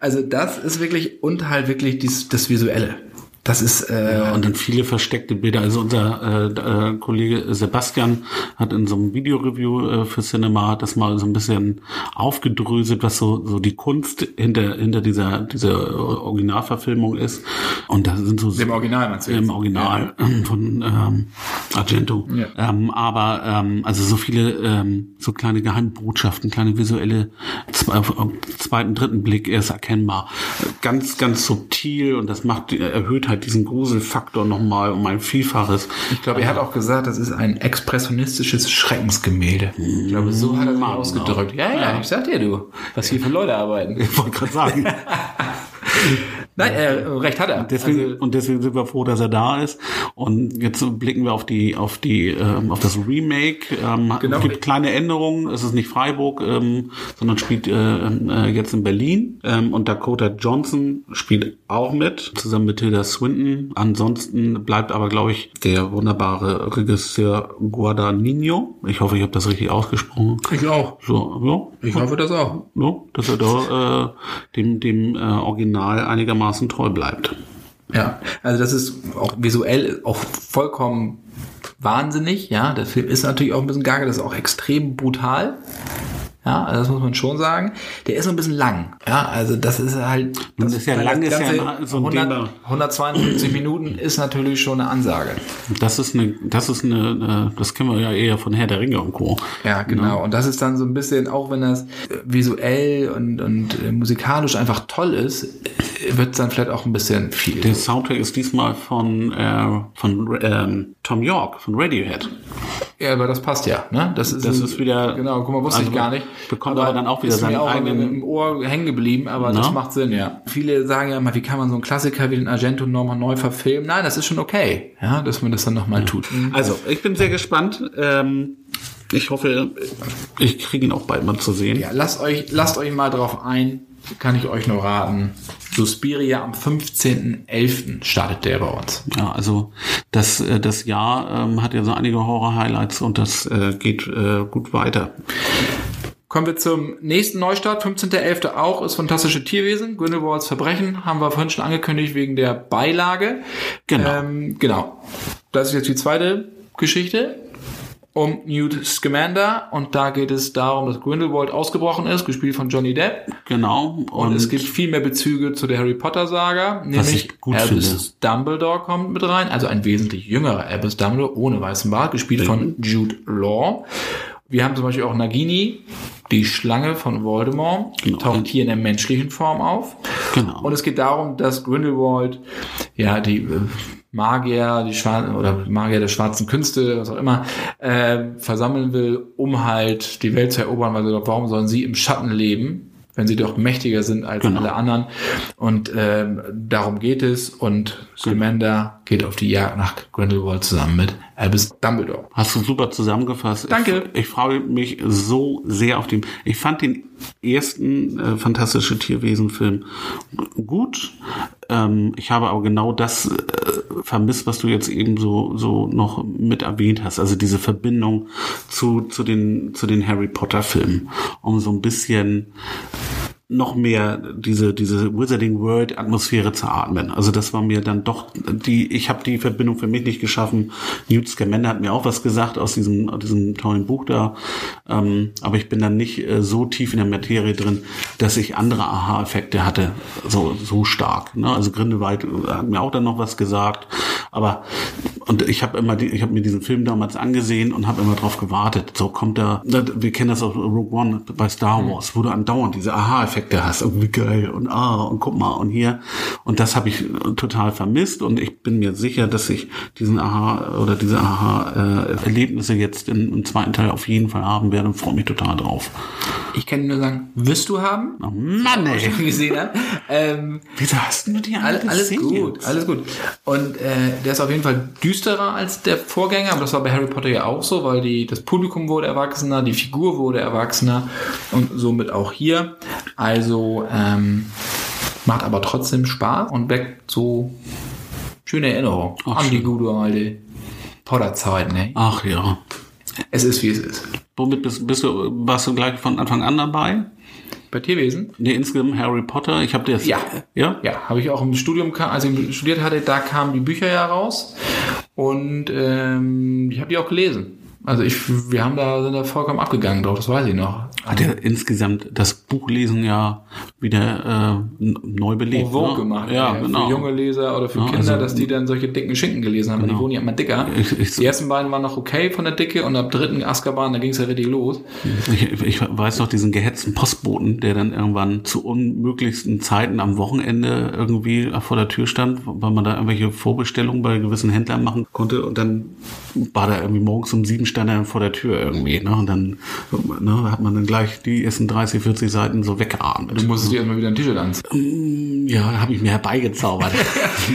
Also das ist wirklich und halt wirklich dies, das Visuelle. Das ist äh, Ja, und dann viele versteckte Bilder. Also unser äh, äh, Kollege Sebastian hat in so einem Videoreview äh, für Cinema das mal so ein bisschen aufgedröselt, was so so die Kunst hinter hinter dieser dieser Originalverfilmung ist. Und da sind so Dem Original, meinst du im? Original von ähm, Argento. Ja. Ähm, aber ähm, also so viele ähm, so kleine Geheimbotschaften, kleine visuelle zwei, zweiten, dritten Blick erst erkennbar. Ganz, ganz subtil und das macht erhöht halt diesen Gruselfaktor nochmal um ein Vielfaches. Ich glaube, er hat auch gesagt, das ist ein expressionistisches Schreckensgemälde. Ich glaube, so hat er Mann, ausgedrückt. Ja, ja, ich sag dir, du, was hier für Leute arbeiten. Ich wollte gerade sagen. Nein, äh, recht hat er. Deswegen, Also, und deswegen sind wir froh, dass er da ist. Und jetzt blicken wir auf die, auf die, ähm, auf das Remake. Ähm, Genau. Es gibt kleine Änderungen. Es ist nicht Freiburg, ähm, sondern spielt äh, äh, jetzt in Berlin. Ähm, und Dakota Johnson spielt auch mit, zusammen mit Tilda Swinton. Ansonsten bleibt aber, glaube ich, der wunderbare Regisseur Guadagnino. Ich hoffe, ich habe das richtig ausgesprochen. ich auch. So, ja. Ich hoffe das auch. Ja, dass er da äh, dem, dem äh, Original einigermaßen treu bleibt. Ja, also das ist auch visuell auch vollkommen wahnsinnig. Ja, der Film ist natürlich auch ein bisschen gaga, das ist auch extrem brutal. Ja, also das muss man schon sagen. Der ist so ein bisschen lang. Ja, also das ist halt. Das ist ja lang, ist ja so ein 100, Thema. 152 Minuten ist natürlich schon eine Ansage. Das ist eine, das ist eine, das kennen wir ja eher von Herr der Ringe und Co. Ja, genau. Und das ist dann so ein bisschen, auch wenn das visuell und, und äh, musikalisch einfach toll ist, wird es dann vielleicht auch ein bisschen viel. Der Soundtrack ist diesmal von, äh, von ähm, Tom York, von Radiohead. Ja, aber das passt ja. Ne? Das ist, Das ist wieder- Genau, guck mal, wusste also ich gar nicht. Bekommt aber dann auch wieder ist seinen mir auch eigenen- im Ohr hängen geblieben, aber das Na? macht Sinn, ja. Viele sagen ja immer, wie kann man so einen Klassiker wie den Argento nochmal neu verfilmen? Nein, das ist schon okay, ja, dass man das dann nochmal tut. Also, ich bin sehr gespannt. Ähm, ich hoffe, ich kriege ihn auch bald mal zu sehen. Ja, lasst euch, lasst euch mal drauf ein, kann ich euch nur raten. Suspiria am 15.11. startet der bei uns. Ja, also das, äh, das Jahr ähm, hat ja so einige Horror-Highlights und das äh, geht äh, gut weiter. Kommen wir zum nächsten Neustart, 15.11. auch, ist Fantastische Tierwesen, Grindelwalds Verbrechen, haben wir vorhin schon angekündigt wegen der Beilage. Genau. Ähm, genau. Das ist jetzt die zweite Geschichte um Newt Scamander und da geht es darum, dass Grindelwald ausgebrochen ist, gespielt von Johnny Depp. Genau. Und, es gibt viel mehr Bezüge zu der Harry Potter Saga, nämlich Albus Dumbledore kommt mit rein, also ein wesentlich jüngerer Albus Dumbledore ohne weißen Bart, gespielt von Jude Law. Wir haben zum Beispiel auch Nagini, die Schlange von Voldemort, Genau. taucht hier in der menschlichen Form auf. Genau. Und es geht darum, dass Grindelwald, ja, die äh, Magier, die Schwarzen oder Magier der schwarzen Künste, was auch immer, äh, versammeln will, um halt die Welt zu erobern, weil sie doch, warum sollen sie im Schatten leben, wenn sie doch mächtiger sind als Genau. alle anderen? Und ähm, darum geht es. Und Scamander geht auf die Jagd nach Grindelwald zusammen mit Albus Dumbledore. Hast du super zusammengefasst. Danke. Ich, ich freue mich so sehr auf den. Ich fand den ersten äh, fantastische Tierwesen-Film gut. Ähm, ich habe aber genau das äh, vermisst, was du jetzt eben so so noch mit erwähnt hast. Also diese Verbindung zu zu den zu den Harry Potter Filmen, um so ein bisschen noch mehr diese diese Wizarding World Atmosphäre zu atmen. Also das war mir dann doch die ich habe die Verbindung für mich nicht geschaffen. Newt Scamander hat mir auch was gesagt aus diesem aus diesem tollen Buch da, ähm, aber ich bin dann nicht äh, so tief in der Materie drin, dass ich andere Aha-Effekte hatte, so so stark. Ne? Also Grindelwald hat mir auch dann noch was gesagt, aber und ich habe immer die, ich habe mir diesen Film damals angesehen und habe immer drauf gewartet. So kommt da, wir kennen das aus Rogue One bei Star Wars, wo du andauernd diese Aha-Effekte hast, irgendwie geil und ah und guck mal und hier und das habe ich total vermisst und ich bin mir sicher, dass ich diesen Aha oder diese Aha-Erlebnisse jetzt im, im zweiten Teil auf jeden Fall haben werde und freue mich total drauf. Ich kann nur sagen, wirst du haben? Oh Mann, ey. gesehen habe. Ähm, Wieso hast du die All, alle alles gut, jetzt? alles gut. Und äh, der ist auf jeden Fall düsterer als der Vorgänger, aber das war bei Harry Potter ja auch so, weil die, das Publikum wurde erwachsener, die Figur wurde erwachsener und somit auch hier. Also ähm, macht aber trotzdem Spaß und weckt so schöne Erinnerungen Ach, an die gute alte Potter-Zeit, ne? Ach ja. Es ist, wie es ist. Womit bist, bist du, warst du gleich von Anfang an dabei? Bei Tierwesen? Nee, insgesamt Harry Potter. Ich habe das. Ja. Ja? Ja, habe ich auch im Studium, als ich studiert hatte, da kamen die Bücher ja raus und ähm, ich habe die auch gelesen. Also ich, wir haben da, sind da vollkommen abgegangen drauf, das weiß ich noch. Hat er insgesamt das Buchlesen ja wieder äh, neu belebt. Vogue ne? gemacht. Ja, Für genau. junge Leser oder für Ja, Kinder, also- dass die dann solche dicken Schinken gelesen haben. weil Die wurden ja immer dicker. Ich- ich- die ersten beiden waren noch okay von der Dicke und ab dritten Azkaban, da ging es ja richtig los. Ich, ich weiß noch diesen gehetzten Postboten, der dann irgendwann zu unmöglichsten Zeiten am Wochenende irgendwie vor der Tür stand, weil man da irgendwelche Vorbestellungen bei gewissen Händlern machen konnte und dann war da irgendwie morgens um sieben stand er dann vor der Tür irgendwie, ne? Und dann ne, hat man dann gleich die ersten 30, 40 Seiten so weggeatmet. Du musstest dir erstmal wieder ein T-Shirt anziehen. Ja, habe ich mir herbeigezaubert.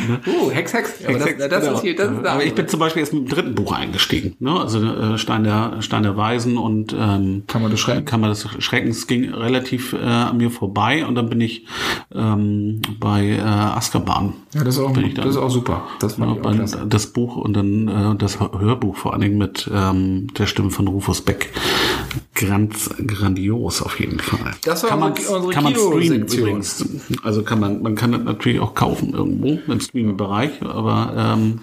Ne? Oh, Hex, Hex. Aber das, das Genau. ist hier, das da. Aber ich bin zum Beispiel erst mit dem dritten Buch eingestiegen. Ne? Also äh, Stein, der, Stein der Weisen und ähm, Kammer des Schreckens. Kammer des Schreckens ging relativ äh, an mir vorbei und dann bin ich ähm, bei äh, Azkaban. ja, das ist auch, das ist auch super. Das Ja, auch das Buch und dann äh, das Hörbuch vor allen Dingen mit ähm, der Stimme von Rufus Beck. Ganz grandios auf jeden Fall. Das war kann man, unsere- kann man streamen übrigens. Also kann man, man kann das natürlich auch kaufen irgendwo im Streaming-Bereich, aber ähm,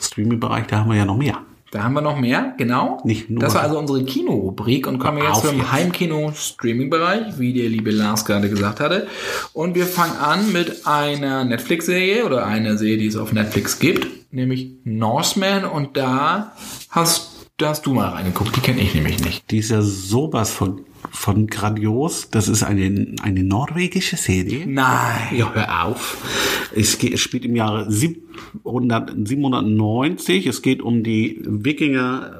Streaming-Bereich, da haben wir ja noch mehr. Da haben wir noch mehr, genau. Nicht nur- Das war also unsere Kino-Rubrik und kommen wir jetzt zum. Heimkino-Streaming-Bereich, wie der liebe Lars gerade gesagt hatte. Und wir fangen an mit einer Netflix-Serie oder einer Serie, die es auf Netflix gibt, nämlich Norseman. Und da hast, da hast du mal reingeguckt. Die kenne ich nämlich nicht. Die ist ja sowas von, von grandios. Das ist eine, eine norwegische Serie. Nein. Ja, hör auf. Es, geht, es spielt im Jahre 700, 790. Es geht um die Wikinger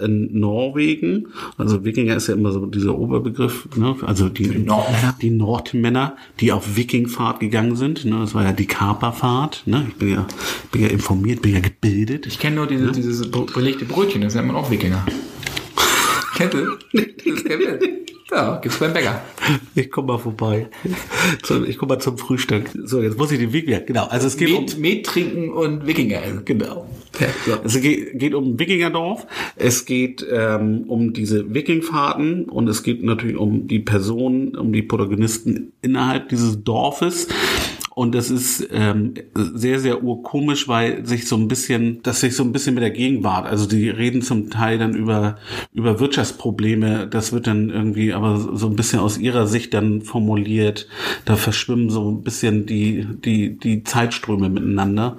äh, äh, in Norwegen. Also Wikinger ist ja immer so dieser Oberbegriff. Ne? Also die, Nordmänner. die Nordmänner, die auf Wikingfahrt gegangen sind. Ne? Das war ja die Kaperfahrt. Ne? Ich bin ja, bin ja informiert, bin ja gebildet. Ich kenne nur diese, dieses br- belegte Brötchen, das nennt man auch Wikinger. Ihr? Das kennt ihr. Ja, gibt's beim Bäcker. Ich komme mal vorbei. Ich komme mal zum Frühstück. So, jetzt muss ich den Wikinger. Genau. Also es geht um Met, Met trinken und Wikinger essen. Genau. Ja, so. Es geht, geht um Wikingerdorf, es geht ähm, um diese Wikingfahrten und es geht natürlich um die Personen, um die Protagonisten innerhalb dieses Dorfes. Und das ist ähm, sehr, sehr urkomisch, weil sich so ein bisschen, das sich so ein bisschen mit der Gegenwart, also die reden zum Teil dann über, über Wirtschaftsprobleme, das wird dann irgendwie aber so ein bisschen aus ihrer Sicht dann formuliert. Da verschwimmen so ein bisschen die, die, die Zeitströme miteinander.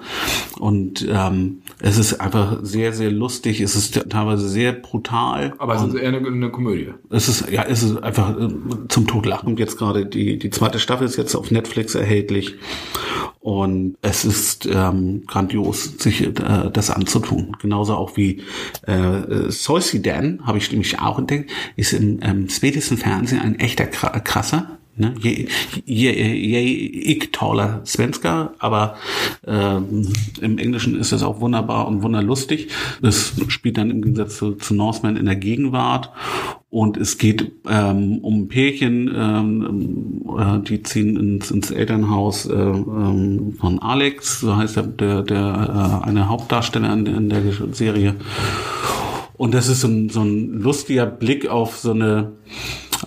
Und ähm, es ist einfach sehr, sehr lustig, es ist teilweise sehr brutal. Aber es ist eher eine, eine Komödie. Es ist, ja, es ist einfach äh, zum Totlachen. Und jetzt gerade die, die zweite Staffel ist jetzt auf Netflix erhältlich. Und es ist ähm, grandios, sich äh, das anzutun. Genauso auch wie äh, Soisidan, habe ich nämlich auch entdeckt, ist im ähm, schwedischen Fernsehen ein echter Kra- Krasser. Ne? Je, je, je, ich toller Svenska, aber ähm, im Englischen ist es auch wunderbar und wunderlustig. Es spielt dann im Gegensatz zu, zu Norseman in der Gegenwart und es geht ähm, um ein Pärchen, ähm, äh, die ziehen ins, ins Elternhaus äh, ähm, von Alex, so heißt der, der, der äh, eine Hauptdarsteller in, der- in der Serie. Und das ist so ein, so ein lustiger Blick auf so eine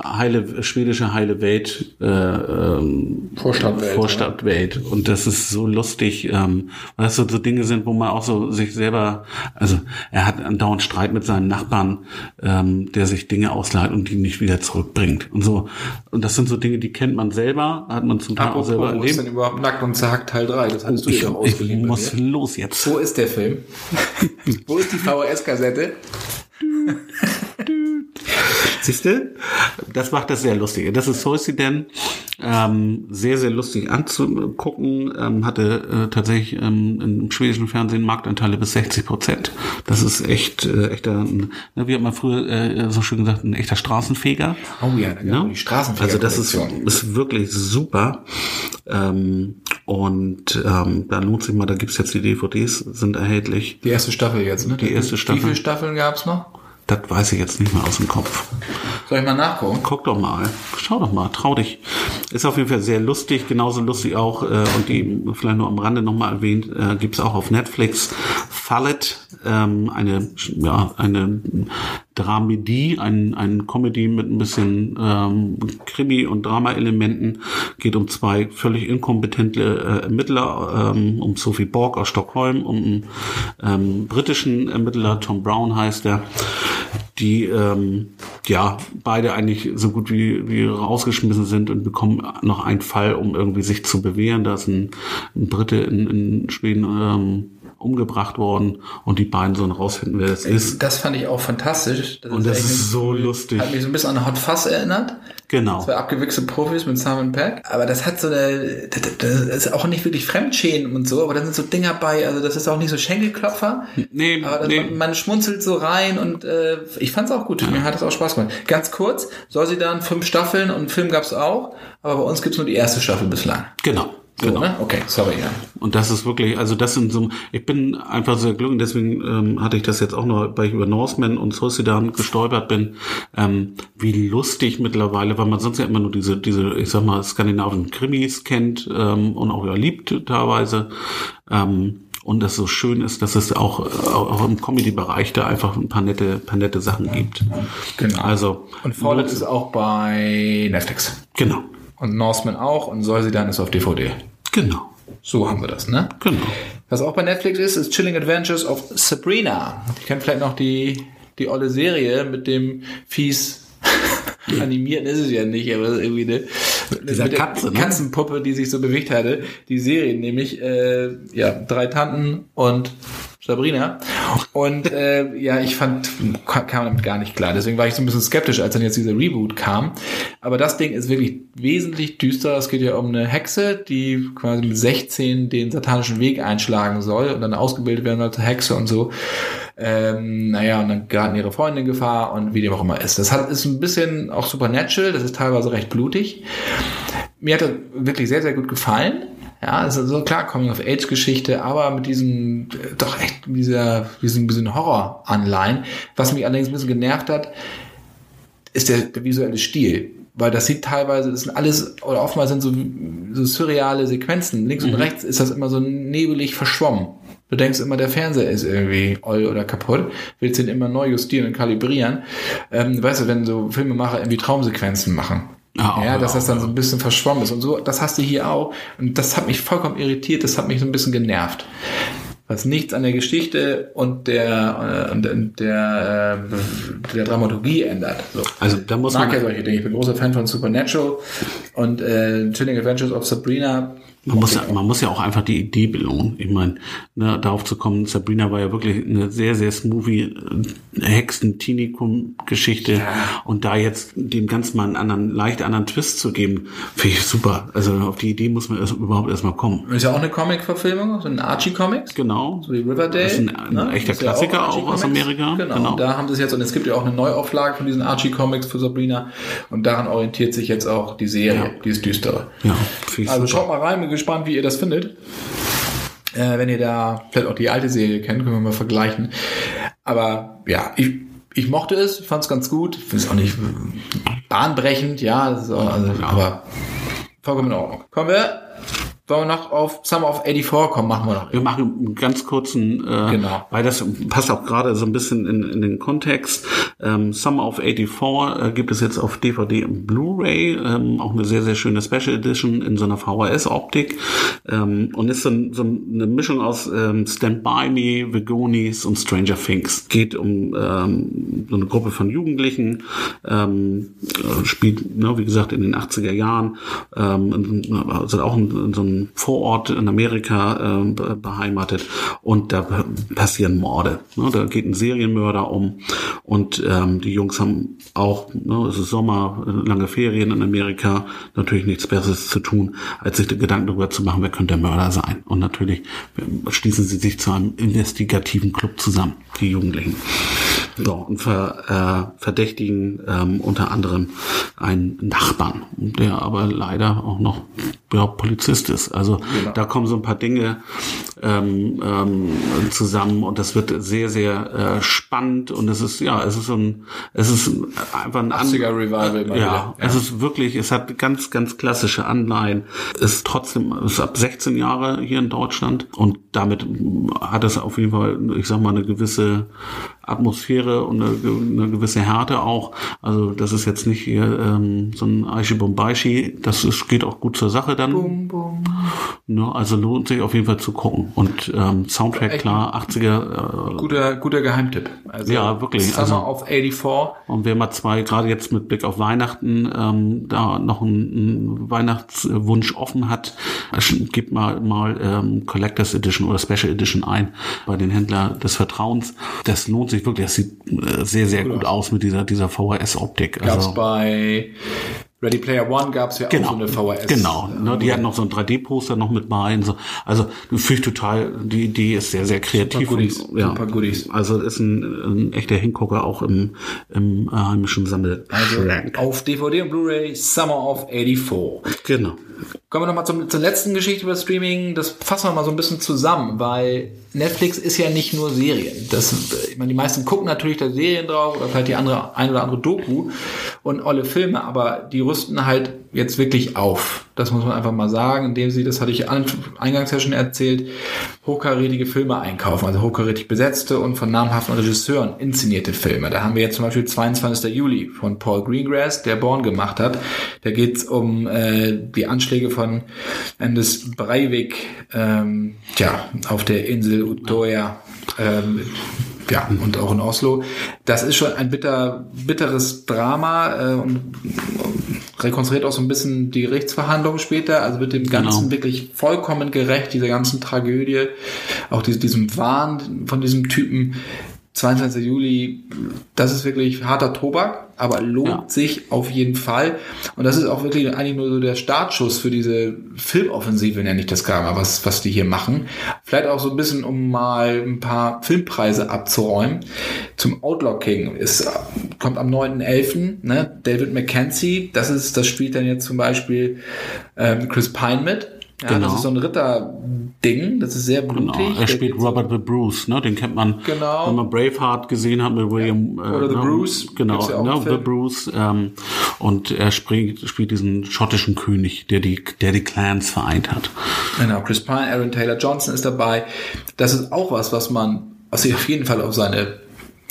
heile, schwedische heile Welt, äh, ähm, Vorstadtwelt, Vorstadtwelt. Und das ist so lustig, ähm, weil das so, so Dinge sind, wo man auch so sich selber, also er hat andauernd Streit mit seinem Nachbarn, ähm, der sich Dinge ausleiht und die nicht wieder zurückbringt. Und so, und das sind so Dinge, die kennt man selber, hat man zum Teil auch selber wo ist erlebt. denn überhaupt Nackt und Zerhackt Teil 3? Das hast du Ich, dir doch ich ausgeliehen. bei muss los jetzt. Wo ist der Film? wo ist die VHS-Kassette? Siehst du? Das macht das sehr lustig. Das ist Soisiden. Ähm, sehr, sehr lustig anzugucken. Ähm, hatte äh, tatsächlich ähm, im schwedischen Fernsehen Marktanteile bis 60 Prozent. Das ist echt, äh, echter, ne, wie hat man früher äh, so schön gesagt, ein echter Straßenfeger. Oh ja, gab Ne? die Straßenfeger Also das ist, ist wirklich super. Ähm, und ähm, da lohnt sich mal, da gibt's jetzt die DVDs, sind erhältlich. Die erste Staffel jetzt, ne? Die erste Staffel. Wie viele Staffeln gab's noch? Das weiß ich jetzt nicht mehr aus dem Kopf. Soll ich mal nachgucken? Guck doch mal. Schau doch mal. Trau dich. ist auf jeden Fall sehr lustig, genauso lustig auch, äh, und die vielleicht nur am Rande nochmal erwähnt, äh, gibt's auch auf Netflix Fallet, ähm, eine, ja, eine Dramedie, ein, ein Comedy mit ein bisschen ähm, Krimi- und Drama-Elementen. Geht um zwei völlig inkompetente äh, Ermittler, ähm, um Sophie Borg aus Stockholm, um einen ähm, britischen Ermittler, Tom Brown heißt er, die ähm, ja beide eigentlich so gut wie, wie rausgeschmissen sind und bekommen noch einen Fall, um irgendwie sich zu bewähren. Da ist ein, ein Brite in, in Schweden ähm, umgebracht worden und die beiden sollen rausfinden, wer das ist. Das fand ich auch fantastisch. und das echt ist so lustig. Hat mich so ein bisschen an Hot Fuzz erinnert. Genau. Zwei abgewichste Profis mit Simon Peck. Aber das hat so eine, das, ist auch nicht wirklich Fremdschäden und so, aber da sind so Dinger bei, also das ist auch nicht so Schenkelklopfer. Nee, aber nee. man, man schmunzelt so rein und äh, ich fand's auch gut. Mir hat es auch Spaß gemacht. Ganz kurz, soll sie dann fünf Staffeln und einen Film gab's auch, aber bei uns gibt's nur die erste Staffel bislang. Genau. So, Genau. ne? Okay, sorry, ja. Und das ist wirklich, also das sind so, ich bin einfach sehr glücklich, deswegen ähm, hatte ich das jetzt auch noch, weil ich über Norseman und Suicidan gestolpert bin, ähm, wie lustig mittlerweile, weil man sonst ja immer nur diese, diese, ich sag mal, skandinavischen Krimis kennt ähm, und auch ja liebt teilweise. Ähm, und das so schön ist, dass es auch, auch im Comedy-Bereich da einfach ein paar nette, paar nette Sachen gibt. Genau. Also, Und Fallout ist auch bei Netflix. genau, Und Norseman auch und soll sie dann ist auf DVD. genau, So haben wir das, ne? genau. Was auch bei Netflix ist, ist Chilling Adventures of Sabrina. Ich kenne vielleicht noch die, die olle Serie mit dem fies animierten ist es ja nicht, aber irgendwie eine, Dieser mit Katze, ne? Katzenpuppe, die sich so bewegt hatte. Die Serie nämlich, äh, ja, drei Tanten und Sabrina. Und äh, ja, ich fand, kam damit gar nicht klar. Deswegen war ich so ein bisschen skeptisch, als dann jetzt dieser Reboot kam. Aber das Ding ist wirklich wesentlich düster. Es geht ja um eine Hexe, die quasi mit 16 den satanischen Weg einschlagen soll und dann ausgebildet werden soll zur Hexe und so. Ähm, naja, und dann geraten ihre Freunde in Gefahr und wie dem auch immer ist. Das hat, ist ein bisschen auch supernatural, das ist teilweise recht blutig. Mir hat das wirklich sehr, sehr gut gefallen. Ja, ist so klar, Coming-of-Age-Geschichte, aber mit diesem, äh, doch echt, dieser, diesem bisschen Horror-Anleihen. Was mich allerdings ein bisschen genervt hat, ist der, der visuelle Stil. Weil das sieht teilweise, das sind alles, oder oftmals sind so, so surreale Sequenzen. Links und rechts ist das immer so nebelig verschwommen. Du denkst immer, der Fernseher ist irgendwie oll oder kaputt, willst den immer neu justieren und kalibrieren. Ähm, weißt du, wenn so Filmemacher irgendwie Traumsequenzen machen. Ja, Ja, dass das dann so ein bisschen verschwommen ist und so. Das hast du hier auch. Und das hat mich vollkommen irritiert, das hat mich so ein bisschen genervt. Was nichts an der Geschichte und der, äh, und der, äh, der Dramaturgie ändert. So. Also da muss Ich mag man, ja solche Dinge. Ich bin großer Fan von Supernatural und äh, Chilling Adventures of Sabrina. Man muss, ja, man muss ja auch einfach die Idee belohnen. Ich meine, ne, darauf zu kommen, Sabrina war ja wirklich eine sehr, sehr smoothie äh, Hexen-Tinikum-Geschichte. Und da jetzt dem Ganzen mal einen anderen, leicht anderen Twist zu geben, finde ich super. Also auf die Idee muss man erst, überhaupt erstmal kommen. Ist ja auch eine Comic-Verfilmung, so ein Archie-Comics. Genau. So wie Riverdale. Das ist ein- ein echter Ist ja Klassiker auch Archie aus. Amerika. Genau. Genau. Und da haben sie es jetzt, und es gibt ja auch eine Neuauflage von diesen Archie-Comics für Sabrina. Und daran orientiert sich jetzt auch die Serie, Ja. die ist düstere. Ja, finde ich Also super. schaut mal rein, gespannt, wie ihr das findet. Äh, wenn ihr da vielleicht auch die alte Serie kennt, können wir mal vergleichen. Aber ja, ich, ich mochte es, fand es ganz gut. Ich finde es auch nicht bahnbrechend, ja, auch, also, aber vollkommen in Ordnung. Kommen wir, wollen wir noch auf Summer of 84 kommen, machen wir noch. Wir machen einen ganz kurzen, äh, Genau. weil das passt auch gerade so ein bisschen in, in den Kontext. Ähm, Summer of 84 äh, gibt es jetzt auf DVD und Blu-ray, ähm, auch eine sehr, sehr schöne Special Edition in so einer VHS-Optik ähm, und ist so, ein, so eine Mischung aus ähm, Stand By Me, The Goonies und Stranger Things. Geht um ähm, so eine Gruppe von Jugendlichen, ähm, äh, spielt, ne, wie gesagt, in den 80er Jahren, ähm, also auch in, in so einem Vorort in Amerika ähm, be- beheimatet und da passieren Morde. Ne? Da geht ein Serienmörder um und ähm, die Jungs haben auch, ne, es ist Sommer, äh, lange Ferien in Amerika, natürlich nichts Besseres zu tun, als sich Gedanken darüber zu machen, wer könnte der Mörder sein. Und natürlich äh, schließen sie sich zu einem investigativen Club zusammen, die Jugendlichen. So, und ver, äh, verdächtigen ähm, unter anderem einen Nachbarn, der aber leider auch noch ja, Polizist ist. Also da kommen so ein paar Dinge ähm, ähm, zusammen und das wird sehr, sehr äh, spannend und es ist, ja, es ist so ein, es ist einfach ein 80er Revival mal ja, wieder. es ist wirklich, es hat ganz, ganz klassische Anleihen. Es ist trotzdem, es ist ab 16 Jahre hier in Deutschland und damit hat es auf jeden Fall, ich sag mal, eine gewisse Atmosphäre und eine, eine gewisse Härte auch. Also das ist jetzt nicht hier ähm, so ein Aishi Bombaishi, das ist, geht auch gut zur Sache dann. Bum, bum. Ne? Also lohnt sich auf jeden Fall zu gucken. Und ähm, Soundtrack, Echt klar, 80er. Äh, Guter, guter Geheimtipp. Also, Ja, wirklich, Summer also- of 84. und wer mal zwei, gerade jetzt mit Blick auf Weihnachten, ähm, da noch einen, einen Weihnachtswunsch offen hat, gibt mal mal ähm, Collectors Edition oder Special Edition ein bei den Händler des Vertrauens. Das lohnt sich wirklich. Das sieht äh, sehr, sehr gut aus mit dieser, dieser VHS-Optik. Gab's Also, bei Ready Player One gab's ja Genau, auch so eine VHS. genau. Ne, die hatten noch so ein 3D-Poster noch mit bei. So. Also finde ich total, die Idee ist sehr, sehr kreativ. Goodies, und, ja. super Goodies. Also ist ein, ein echter Hingucker auch im, im heimischen Sammelschrank. Also auf DVD und Blu-ray Summer of 84. genau. Kommen wir nochmal zur letzten Geschichte über Streaming. Das fassen wir mal so ein bisschen zusammen, weil Netflix ist ja nicht nur Serien. Das, ich meine, die meisten gucken natürlich da Serien drauf oder vielleicht die andere, ein oder andere Doku und olle Filme, aber die rüsten halt jetzt wirklich auf. Das muss man einfach mal sagen, indem sie, das hatte ich an, eingangs ja schon erzählt, hochkarätige Filme einkaufen, also hochkarätig besetzte und von namhaften Regisseuren inszenierte Filme. Da haben wir jetzt zum Beispiel 22. Juli von Paul Greengrass, der Born gemacht hat. Da geht's um äh, die Anschläge von Anders Breivik ähm, tja, auf der Insel Utøya. Ähm, ja, und auch in Oslo. Das ist schon ein bitter, bitteres Drama äh, und rekonstruiert auch so ein bisschen die Gerichtsverhandlungen später. Also wird dem Ganzen Genau. wirklich vollkommen gerecht, dieser ganzen Tragödie, auch diesem, diesem Wahn von diesem Typen. 22. Juli, das ist wirklich harter Tobak, aber lohnt Ja. sich auf jeden Fall. Und das ist auch wirklich eigentlich nur so der Startschuss für diese Filmoffensive, nenne ich das gar mal, was, was die hier machen. Vielleicht auch so ein bisschen, um mal ein paar Filmpreise abzuräumen. Zum Outlaw King ist, kommt am 9.11., ne? David Mackenzie, das ist, das spielt dann jetzt zum Beispiel ähm, Chris Pine mit. Ja, Genau. Das ist so ein Ritter-Ding, das ist sehr blutig. Genau. Er spielt Robert the Bruce, ne? Den kennt man, Genau. wenn man Braveheart gesehen hat mit William. äh, Oder The ne? Bruce, Genau, ja ne? The. Bruce. Ähm, und er spielt, spielt diesen schottischen König, der die, der die Clans vereint hat. Genau, Chris Pine, Aaron Taylor Johnson ist dabei. Das ist auch was, was man, was sich auf jeden Fall auf seine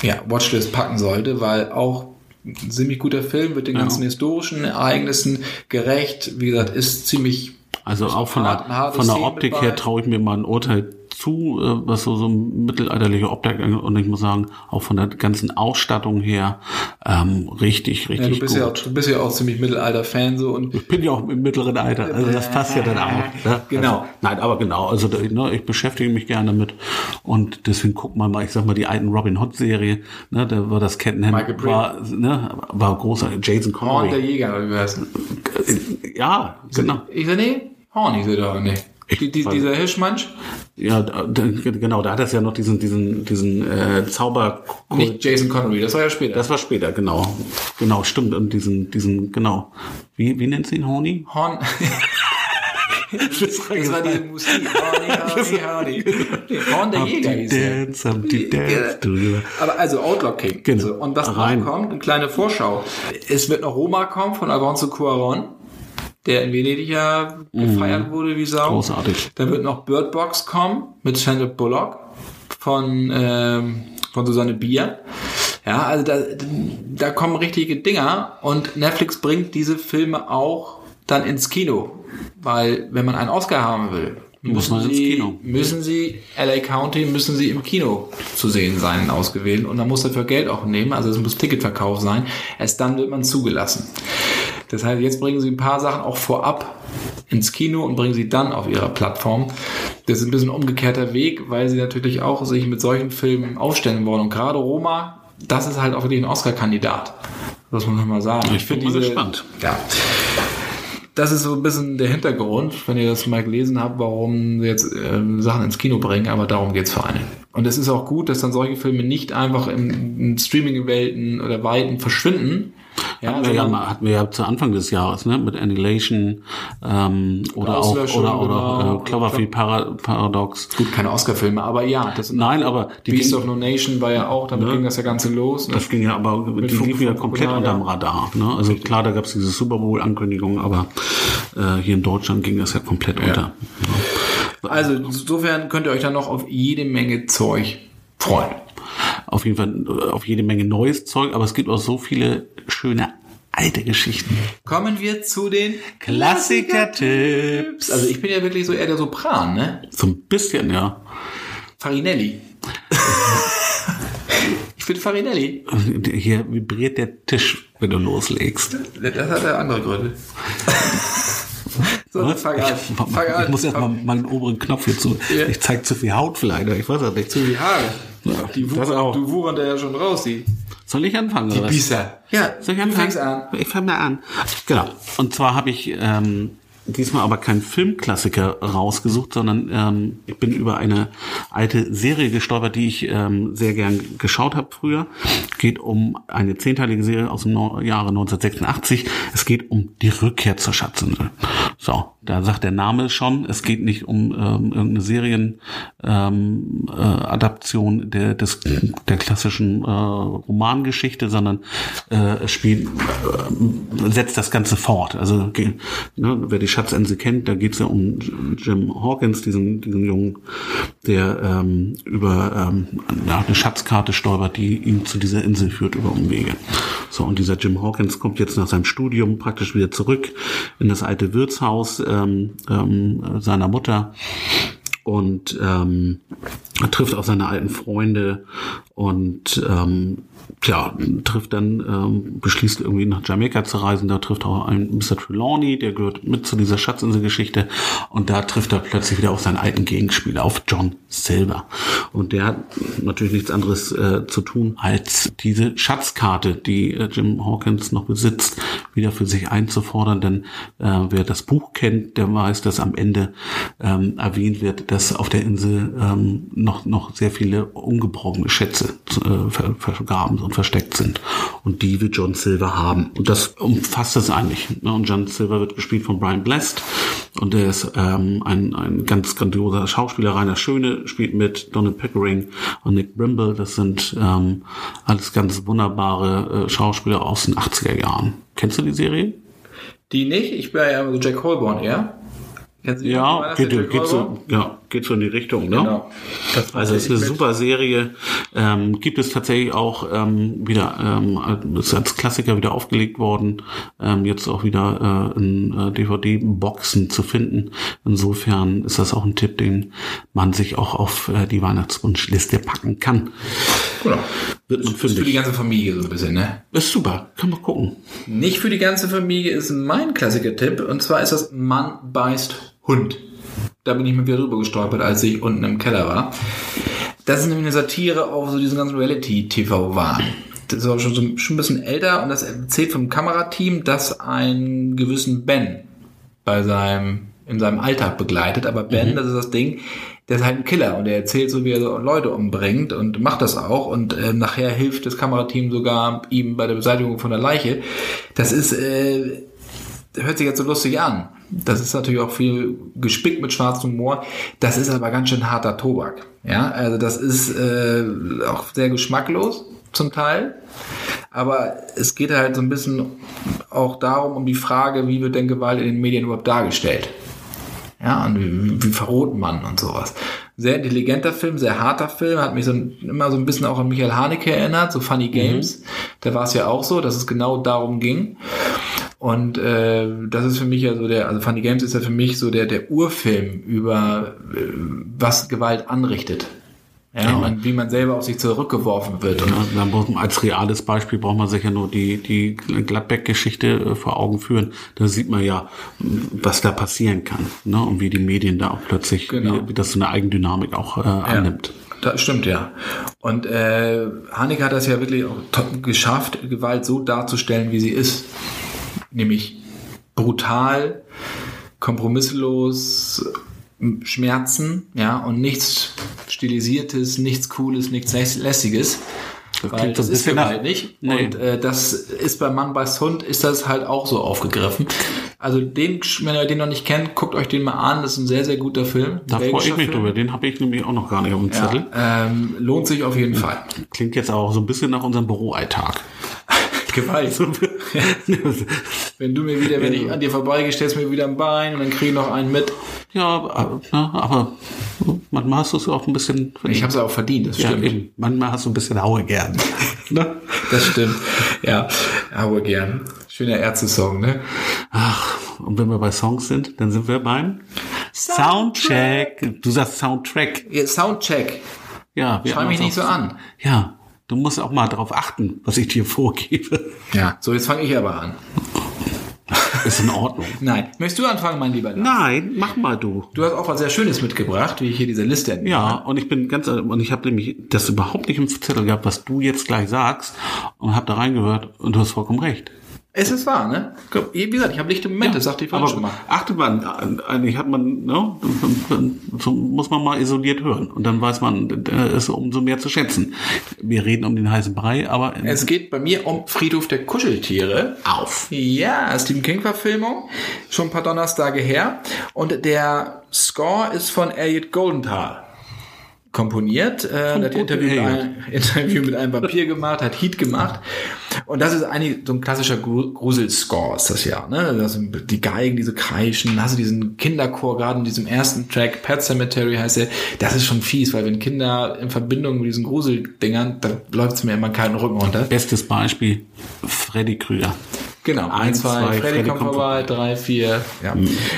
ja, Watchlist packen sollte, weil auch ein ziemlich guter Film wird den ganzen historischen Ereignissen gerecht. Wie gesagt, ist ziemlich Also auch von der, von der Optik her traue ich mir mal ein Urteil zu, äh, was so, so mittelalterliche Optik angeht. Und ich muss sagen, auch von der ganzen Ausstattung her ähm, richtig, Ja, richtig du bist gut. ja, auch, du bist ja auch ziemlich Mittelalter-Fan so und Ich bin ja auch im mittleren Alter, also das passt ja dann auch. Ne? Genau. Also, nein, aber genau, also ne, ich beschäftige mich gerne damit und deswegen guckt man mal, ich sag mal, die alten Robin Hood Serie, ne, da war das Kettenhemd, war, ne, war großer, Jason Horn der Connery. Jäger, oder wie heißt Ja, genau. Ich sag, nee, Horn, ich sag doch, nee. Die, die, weiß- dieser Hirschmansch? Ja, genau, da hat es ja noch diesen, diesen, diesen äh, Zauber. Nicht Jason Connery, das war ja später. Das war später, genau. Genau, stimmt. Und diesen, diesen, genau. Wie, wie nennt sie ihn, Horny? Horn. Das war diese Musik. Horny, horny, horny. Horn der Jäger hieß er. Dance, Humpty Dance. du- Aber also Outlaw King. Genau. So, und was Rein. noch kommt, eine kleine Vorschau. Es wird noch Roma kommen von Alfonso Cuaron, der in Venedig ja gefeiert wurde wie Sau. Mhm. Großartig. Dann wird noch Bird Box kommen mit Sandra Bullock von, ähm, von Susanne Bier. Ja, also da, da kommen richtige Dinger und Netflix bringt diese Filme auch dann ins Kino. Weil wenn man einen Oscar haben will, Muss müssen man ins sie, Kino. müssen sie, LA County, müssen sie im Kino zu sehen sein, in ausgewählt. Und man muss dafür Geld auch nehmen, also es muss Ticketverkauf sein. Erst dann wird man zugelassen. Das heißt, jetzt bringen sie ein paar Sachen auch vorab ins Kino und bringen sie dann auf ihrer Plattform. Das ist ein bisschen ein umgekehrter Weg, weil sie natürlich auch sich mit solchen Filmen aufstellen wollen. Und gerade Roma, das ist halt auch wirklich ein Oscar-Kandidat. Das muss man mal sagen. Ich bin mal gespannt. Ja. Das ist so ein bisschen der Hintergrund, wenn ihr das mal gelesen habt, warum sie jetzt ähm, Sachen ins Kino bringen, aber darum geht's vor allem. Und es ist auch gut, dass dann solche Filme nicht einfach in, in Streaming-Welten oder Weiten verschwinden, Ja, hatten, wir ja, sondern- mal- hatten wir ja zu Anfang des Jahres, ne? Mit Annihilation ähm, oder auch oder, oder genau. äh, Cloverfield Para Paradox. Gut, keine Oscar-Filme, aber ja, das Nein, aber die Beast ging, of No Nation war ja auch, damit ging das ja Ganze los. Ne? das ging ja aber die liefen ja komplett Funk- unterm Radar. Ne? Also klar, da gab es diese Super Bowl-Ankündigung, aber äh, hier in Deutschland ging das ja komplett unter. Also insofern könnt ihr euch dann noch auf jede Menge Zeug freuen. Auf jeden Fall äh, auf jede Menge neues Zeug, aber es gibt auch so viele schöne alte Geschichten. Kommen wir zu den Klassiker-Tipps. Also ich bin ja wirklich so eher der Sopran, ne? So ein bisschen, ja. Farinelli. ich bin Farinelli. Hier vibriert der Tisch, wenn du loslegst. Das hat ja andere Gründe. so. Ich, ich muss erst mal meinen oberen Knopf hier zu. Ja. Ich zeig zu viel Haut vielleicht, ich weiß auch nicht. Zu die Haare. Ja, Die das auch. du wuchern da ja schon raus, die, Soll ich anfangen? die? Bisser. Ja, Soll ich du anfangen? fängst an. Ich fange mal an. Genau. Und zwar habe ich ähm, diesmal aber keinen Filmklassiker rausgesucht, sondern ähm, ich bin über eine alte Serie gestolpert, die ich ähm, sehr gern geschaut habe früher. Geht um eine zehnteilige Serie aus dem no Jahre 1986. Es geht um die Rückkehr zur Schatzinsel. So, da sagt der Name schon. Es geht nicht um ähm, irgendeine Serien ähm, äh, der, des, der klassischen äh, Romangeschichte, sondern äh, spielt, äh, setzt das Ganze fort. Also ge- ne, wer die Schatzinsel kennt, da geht es ja um Jim Hawkins, diesen, diesen Jungen, der ähm, über ähm, eine Schatzkarte stolpert, die ihn zu dieser Insel führt über Umwege. So, und dieser Jim Hawkins kommt jetzt nach seinem Studium praktisch wieder zurück in das alte Wirtshaus ähm, ähm, seiner Mutter und ähm, trifft auch seine alten Freunde und ähm, tja, trifft dann, ähm, beschließt irgendwie nach Jamaika zu reisen, da trifft auch einen Mr. Trelawney, der gehört mit zu dieser Schatzinsel-Geschichte und da trifft er plötzlich wieder auf seinen alten Gegenspieler, auf John Silver. Und der hat natürlich nichts anderes äh, zu tun, als diese Schatzkarte, die äh, Jim Hawkins noch besitzt, wieder für sich einzufordern, denn äh, wer das Buch kennt, der weiß, dass am Ende ähm, erwähnt wird, dass auf der Insel ähm, noch, noch sehr viele ungebrauchte Schätze äh, ver vergraben und versteckt sind. Und die will John Silver haben. Und das umfasst es eigentlich. Ne? Und John Silver wird gespielt von Brian Blessed. Und der ist ähm, ein, ein ganz grandioser Schauspieler. Rainer Schöne spielt mit Donald Pickering und Nick Brimble. Das sind ähm, alles ganz wunderbare äh, Schauspieler aus den 80er Jahren. Kennst du die Serie? Die nicht, ich bin ja so Jack Holborn eher. Ja, geht, geht, so, ja, geht so in die Richtung, ne? Genau. Das Also es ist eine mit. super Serie. Ähm, gibt es tatsächlich auch ähm, wieder, ähm, ist als Klassiker wieder aufgelegt worden, ähm, jetzt auch wieder äh, in äh, DVD-Boxen zu finden. Insofern ist das auch ein Tipp, den man sich auch auf äh, die Weihnachtswunschliste packen kann. Genau. Wird man Ist für die ganze Familie so ein bisschen, ne? Ist super, kann man gucken. Nicht für die ganze Familie ist mein Klassiker-Tipp und zwar ist das Mann beißt Hund. Da bin ich mir wieder drüber gestolpert, als ich unten im Keller war. Das ist nämlich eine Satire auf so diesen ganzen Reality-TV-Wahn. Das ist auch schon, so, schon ein bisschen älter und das erzählt vom Kamerateam, das einen gewissen Ben bei seinem, in seinem Alltag begleitet. Aber Ben, das ist das Ding, der ist halt ein Killer und er erzählt so, wie er so Leute umbringt und macht das auch und äh, nachher hilft das Kamerateam sogar ihm bei der Beseitigung von der Leiche. Das ist, äh, hört sich jetzt so lustig an. Das ist natürlich auch viel gespickt mit schwarzem Humor. Das ist aber ganz schön harter Tobak. Ja, also das ist äh, auch sehr geschmacklos zum Teil. Aber es geht halt so ein bisschen auch darum, um die Frage, wie wird denn Gewalt in den Medien überhaupt dargestellt? Ja, und wie, wie verroht man und sowas. Sehr intelligenter Film, sehr harter Film, hat mich so immer so ein bisschen auch an Michael Haneke erinnert, so Funny Games. Da war es ja auch so, dass es genau darum ging. Und äh, das ist für mich ja so der, also Funny Games ist ja für mich so der, der Urfilm über äh, was Gewalt anrichtet. Ja, und wie man selber auf sich zurückgeworfen wird. Ja, dann braucht man, als reales Beispiel braucht man sich ja nur die, die Gladbeck-Geschichte äh, vor Augen führen. Da sieht man ja, was da passieren kann. Ne? Und wie die Medien da auch plötzlich, Genau. wie, wie das so eine Eigendynamik auch äh, annimmt. Das stimmt, ja. Und äh, Haneke hat das ja wirklich auch geschafft, Gewalt so darzustellen, wie sie ist. Nämlich brutal, kompromisslos, Schmerzen, ja, und nichts Stilisiertes, nichts Cooles, nichts Läss- Lässiges. Das Weil das ist bisschen nach- Gewalt nicht. Nee. Und äh, das ist bei Mann bei Hund ist das halt auch so aufgegriffen. Also den, wenn ihr den noch nicht kennt, guckt euch den mal an. Das ist ein sehr, sehr guter Film. Da freue ich mich Film. drüber. Den habe ich nämlich auch noch gar nicht auf dem Zettel. Ja, ähm, lohnt sich auf jeden Fall. Klingt jetzt auch so ein bisschen nach unserem Büroalltag. Gewalt. wenn du mir wieder, wenn ich an dir vorbeigehe, stellst du mir wieder ein Bein und dann krieg ich noch einen mit. Ja, aber, na, aber manchmal hast du es auch ein bisschen Ich habe es auch verdient, das ja, stimmt. eben. Manchmal hast du ein bisschen Haue gern. ne? Das stimmt. Ja, aber gern. Schöner Ärzte-Song, ne? Ach, und wenn wir bei Songs sind, dann sind wir beim Soundcheck. Du sagst Soundtrack. Ja, Soundcheck. Ja, wir haben mich nicht so an. Ja, du musst auch mal darauf achten, was ich dir vorgebe. Ja. So, jetzt fange ich aber an. Ist in Ordnung. Nein. Möchtest du anfangen, mein lieber Lars? Nein, mach mal du. Du hast auch was sehr Schönes mitgebracht, wie ich hier diese Liste entnehme. Ja, und ich bin ganz, und ich habe nämlich das überhaupt nicht im Zettel gehabt, was du jetzt gleich sagst, und habe da reingehört, und du hast vollkommen recht. Es ist wahr, ne? Wie gesagt, ich habe lichte Momente, das sagte ich vorhin schon mal. achtet man, eigentlich hat man, ne, so muss man mal isoliert hören. Und dann weiß man, äh, ist umso mehr zu schätzen. Wir reden um den heißen Brei, aber Es geht bei mir um Friedhof der Kuscheltiere. auf. Ja, Stephen King-Verfilmung. Schon ein paar Donnerstage her. Und der Score ist von Elliot Goldenthal komponiert. Äh, hat Interview mit, einem, Interview mit einem Vampir gemacht, hat Heat gemacht. Und das ist eigentlich so ein klassischer Gru- Grusel-Score ist das ja. Ne? Das sind die Geigen, diese kreischen. Hast du diesen Kinderchor gerade in diesem ersten Track, Pet Cemetery heißt der. Das ist schon fies, weil wenn Kinder in Verbindung mit diesen Gruseldingern, da läuft es mir immer keinen Rücken runter. Bestes Beispiel, Freddy Krüger. Genau, ein, Eins, zwei, zwei, Freddy, Freddy kommt vorbei, vorbei. drei, vier, ja,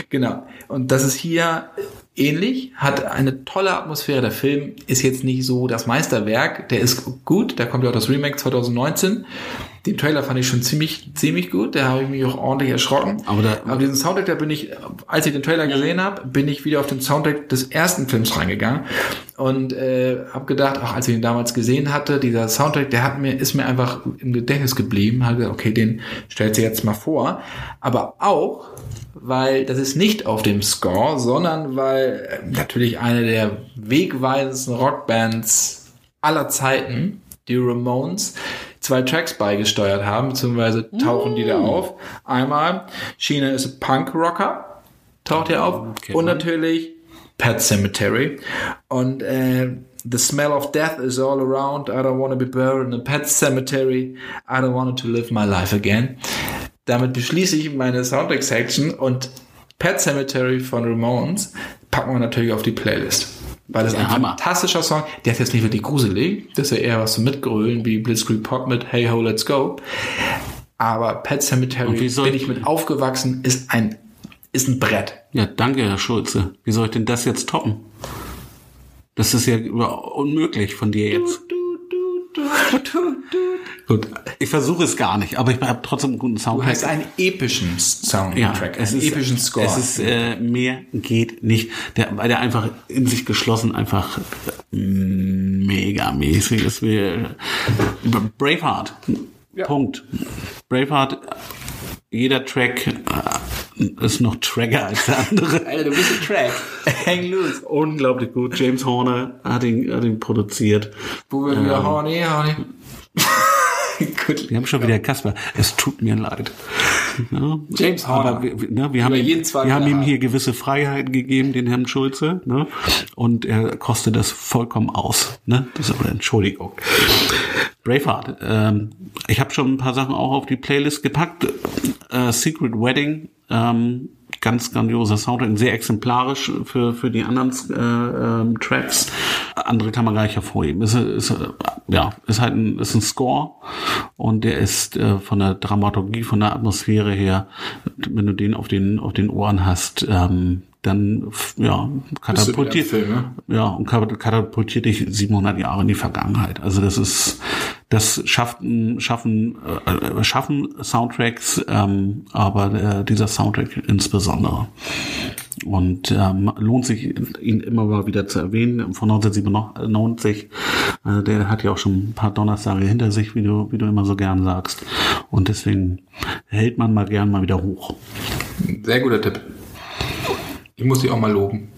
genau. Und das ist hier ähnlich, hat eine tolle Atmosphäre. Der Film ist jetzt nicht so das Meisterwerk, der ist gut, da kommt ja auch das Remake 2019. Den Trailer fand ich schon ziemlich, ziemlich gut, da habe ich mich auch ordentlich erschrocken. Aber da- Aber diesen Soundtrack, da bin ich, als ich den Trailer gesehen habe, bin ich wieder auf den Soundtrack des ersten Films reingegangen und äh, habe gedacht, auch als ich ihn damals gesehen hatte, dieser Soundtrack, der hat mir, ist mir einfach im Gedächtnis geblieben. Habe gesagt, okay, den stellt sie jetzt mal vor. Aber auch, weil das ist nicht auf dem Score, sondern weil äh, natürlich eine der wegweisendsten Rockbands aller Zeiten, die Ramones, zwei Tracks beigesteuert haben, beziehungsweise tauchen die da auf. Einmal, Sheena ist a Punk Rocker, taucht hier auf. Okay. Und natürlich Pet Cemetery. Und äh, The smell of death is all around. I don't want to be buried in a pet cemetery. I don't want to live my life again. Damit beschließe ich meine Soundtrack-Section und Pet Cemetery von Ramones packen wir natürlich auf die Playlist. Weil das Ja, ein Hammer. fantastischer Song, der ist jetzt nicht wirklich gruselig, das ist ja eher was zum Mitgrölen, wie Blitzkrieg Pop mit Hey Ho, Let's Go. Aber Pet Und Cemetery wie soll- bin ich mit aufgewachsen, ist ein, ist ein Brett. Ja, danke, Herr Schulze. Wie soll ich denn das jetzt toppen? Das ist ja unmöglich von dir jetzt. Gut, ich versuche es gar nicht, aber ich habe trotzdem einen guten Du Soundtrack. hast einen epischen Soundtrack, ja, es einen ist, epischen Score. Es ist äh, mehr geht nicht, der, weil der einfach in sich geschlossen einfach äh, mega mäßig ist. Wie, äh, Braveheart. Punkt. Braveheart. Jeder Track äh, ist noch Tracker als der andere. Alter, du bist ein Track. Hang loose. Unglaublich gut. James Horner hat ihn, hat ihn produziert. Wo wir wieder horny, horny. Gut. Wir haben schon wieder Kasper. Es tut mir leid. Ja, James Horner. Aber wir, ne, wir haben, ihm, wir haben ihm hier gewisse Freiheiten gegeben, den Herrn Schulze. Ne? Und er kostet das vollkommen aus. Ne? Das ist aber Entschuldigung. Braveheart. Ähm, ich habe schon ein paar Sachen auch auf die Playlist gepackt. Äh, Secret Wedding. Ähm, ganz grandioser Soundtrack, sehr exemplarisch für, für die anderen äh, ähm, Tracks. Andere kann man gar nicht hervorheben. Ist, ist, äh, ja, ist halt ein, ist ein Score und der ist äh, von der Dramaturgie, von der Atmosphäre her, wenn du den auf den, auf den Ohren hast, ähm, dann ja, katapultiert, Film, ja, und kat- katapultiert dich 700 Jahre in die Vergangenheit. Also das ist, das schafft, schaffen, äh, schaffen Soundtracks, ähm, aber äh, dieser Soundtrack insbesondere. Und ähm, lohnt sich, ihn immer mal wieder zu erwähnen. Von 1997, äh, der hat ja auch schon ein paar Donnerstage hinter sich, wie du, wie du immer so gern sagst. Und deswegen hält man mal gern mal wieder hoch. Sehr guter Tipp. Ich muss dich auch mal loben.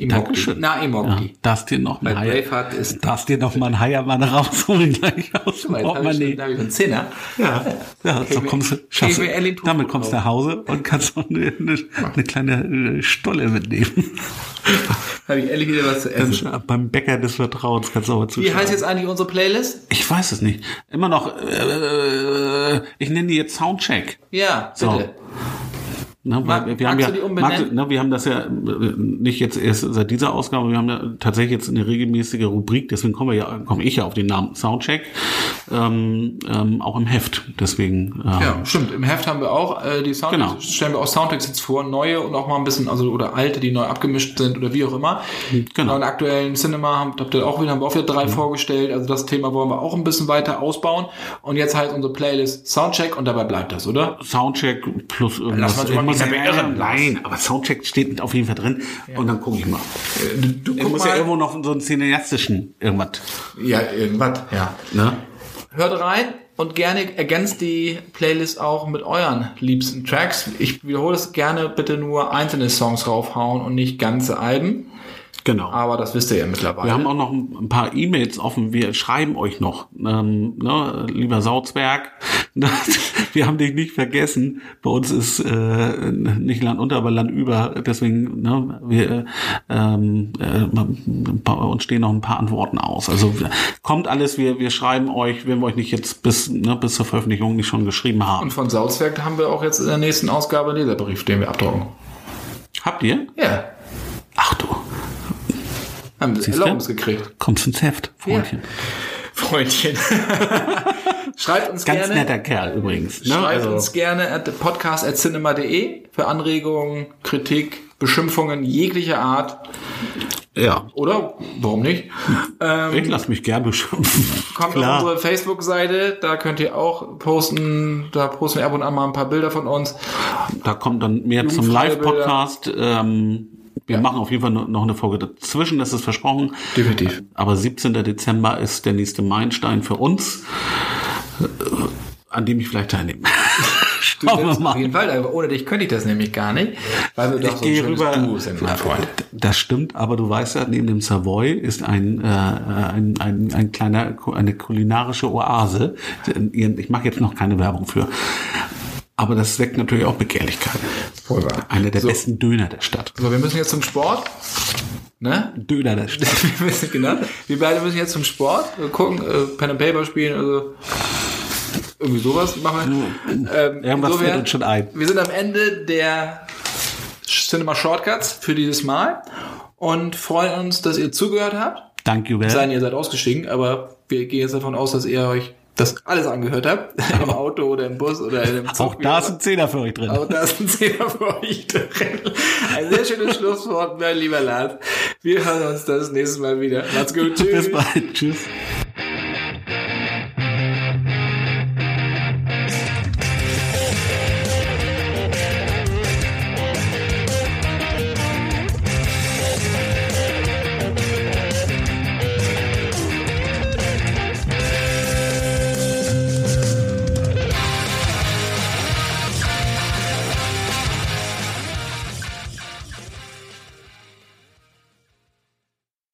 Dankeschön. Na, Imogdi. Ja, darfst dir noch mal Braveheart ist- darfst dir noch mal einen Heiermann rausholen gleich aus dem Weil, da habe ich, Portemonnaie. einen Zehner. Ja, ja so mir- kommst du, schaffst, damit kommst du nach Hause und kannst noch eine, eine, eine kleine äh, Stolle mitnehmen. Habe ich ehrlich wieder was zu essen. Kannst, beim Bäcker des Vertrauens kannst du aber Wie zuschauen. heißt jetzt eigentlich unsere Playlist? Ich weiß es nicht. Immer noch, äh, ich nenne die jetzt Soundcheck. Ja, So. Ne, Mag- wir haben ja, magst ne, wir haben das ja äh, nicht jetzt erst seit dieser Ausgabe, wir haben ja tatsächlich jetzt eine regelmäßige Rubrik, deswegen komme wir ja, komme ich ja auf den Namen Soundcheck, ähm, ähm, auch im Heft. Deswegen, äh, Ja, stimmt. Im Heft haben wir auch äh, die Soundtracks, Genau. stellen wir auch Soundtracks jetzt vor, neue und auch mal ein bisschen, also oder alte, die neu abgemischt sind oder wie auch immer. Genau. Und aktuellen Cinema haben, habt ihr auch wieder, haben wir auch wieder drei vorgestellt. Also das Thema wollen wir auch ein bisschen weiter ausbauen. Und jetzt heißt unsere Playlist Soundcheck und dabei bleibt das, oder? Soundcheck plus irgendwas. Muss ja beirren. Nein, aber Soundcheck steht auf jeden Fall drin und dann gucke ich mal. Du, du Ich guck muss mal. ja irgendwo noch so einen cineastischen irgendwas. ja, irgendwas, ja. Ne? Hört rein und gerne ergänzt die Playlist auch mit euren liebsten Tracks. Ich wiederhole es gerne, bitte nur einzelne Songs raufhauen und nicht ganze Alben. Genau. Aber das wisst ihr ja mittlerweile. Wir haben auch noch ein paar E-Mails offen. Wir schreiben euch noch, ähm, ne, lieber Sautzberg. Wir haben dich nicht vergessen. Bei uns ist äh, nicht Land unter, aber Land über. Deswegen, ne, wir, äh, ähm, äh, bei uns stehen noch ein paar Antworten aus. Also kommt alles. Wir, wir schreiben euch, wenn wir euch nicht jetzt bis, ne, bis zur Veröffentlichung nicht schon geschrieben haben. Und von Salzwerk haben wir auch jetzt in der nächsten Ausgabe einen Leserbrief, den wir abdrucken. Habt ihr? Ja, Ach du, haben wir? Erlaubnis gekriegt. kommst ins Heft, Freundchen. Freundchen. Schreibt uns Ganz gerne. netter Kerl übrigens. Ne? Schreibt Also- uns gerne at podcast.cinema.de für Anregungen, Kritik, Beschimpfungen jeglicher Art. ja. Oder? Warum nicht? Ähm, Ich lasse mich gern beschimpfen. kommt auf unsere Facebook-Seite, da könnt ihr auch posten, da posten wir ab und an mal ein paar Bilder von uns. Da kommt dann mehr zum Live-Podcast. Ähm, wir Ja. machen auf jeden Fall noch eine Folge dazwischen, das ist versprochen. Definitiv. Aber 17. Dezember ist der nächste Meilenstein für uns, an dem ich vielleicht teilnehme. Schauen wir auf jeden Fall, aber ohne dich könnte ich das nämlich gar nicht, weil wir doch Ich so ein rüber. Duo sind, mein Freund. Das stimmt, aber du weißt ja, neben dem Savoy ist ein, äh, ein, ein, ein kleiner, eine kulinarische Oase. Ich mache jetzt noch keine Werbung für. Aber das weckt natürlich auch Begehrlichkeit. Voll wahr. Einer der So. besten Döner der Stadt. So, wir müssen jetzt zum Sport. Ne? Döner der Stadt. wir, müssen, genau, wir beide müssen jetzt zum Sport. Wir gucken, äh, Pen and Paper spielen, also irgendwie sowas machen wir. Ähm, Irgendwas insofern, fällt uns schon ein. Wir sind am Ende der Cinema Shortcuts für dieses Mal und freuen uns, dass ihr zugehört habt. Thank you, Sei denn, well. ihr seid ausgestiegen, aber wir gehen jetzt davon aus, dass ihr euch das alles angehört habt. Im Auto oder im Bus oder in dem Zug. Auch da ist ein Zehner für euch drin. Auch da ist ein Zehner für euch drin. Ein sehr schönes Schlusswort, mein lieber Lars. Wir hören uns das nächste Mal wieder. Macht's gut. Tschüss. Bis bald. Tschüss.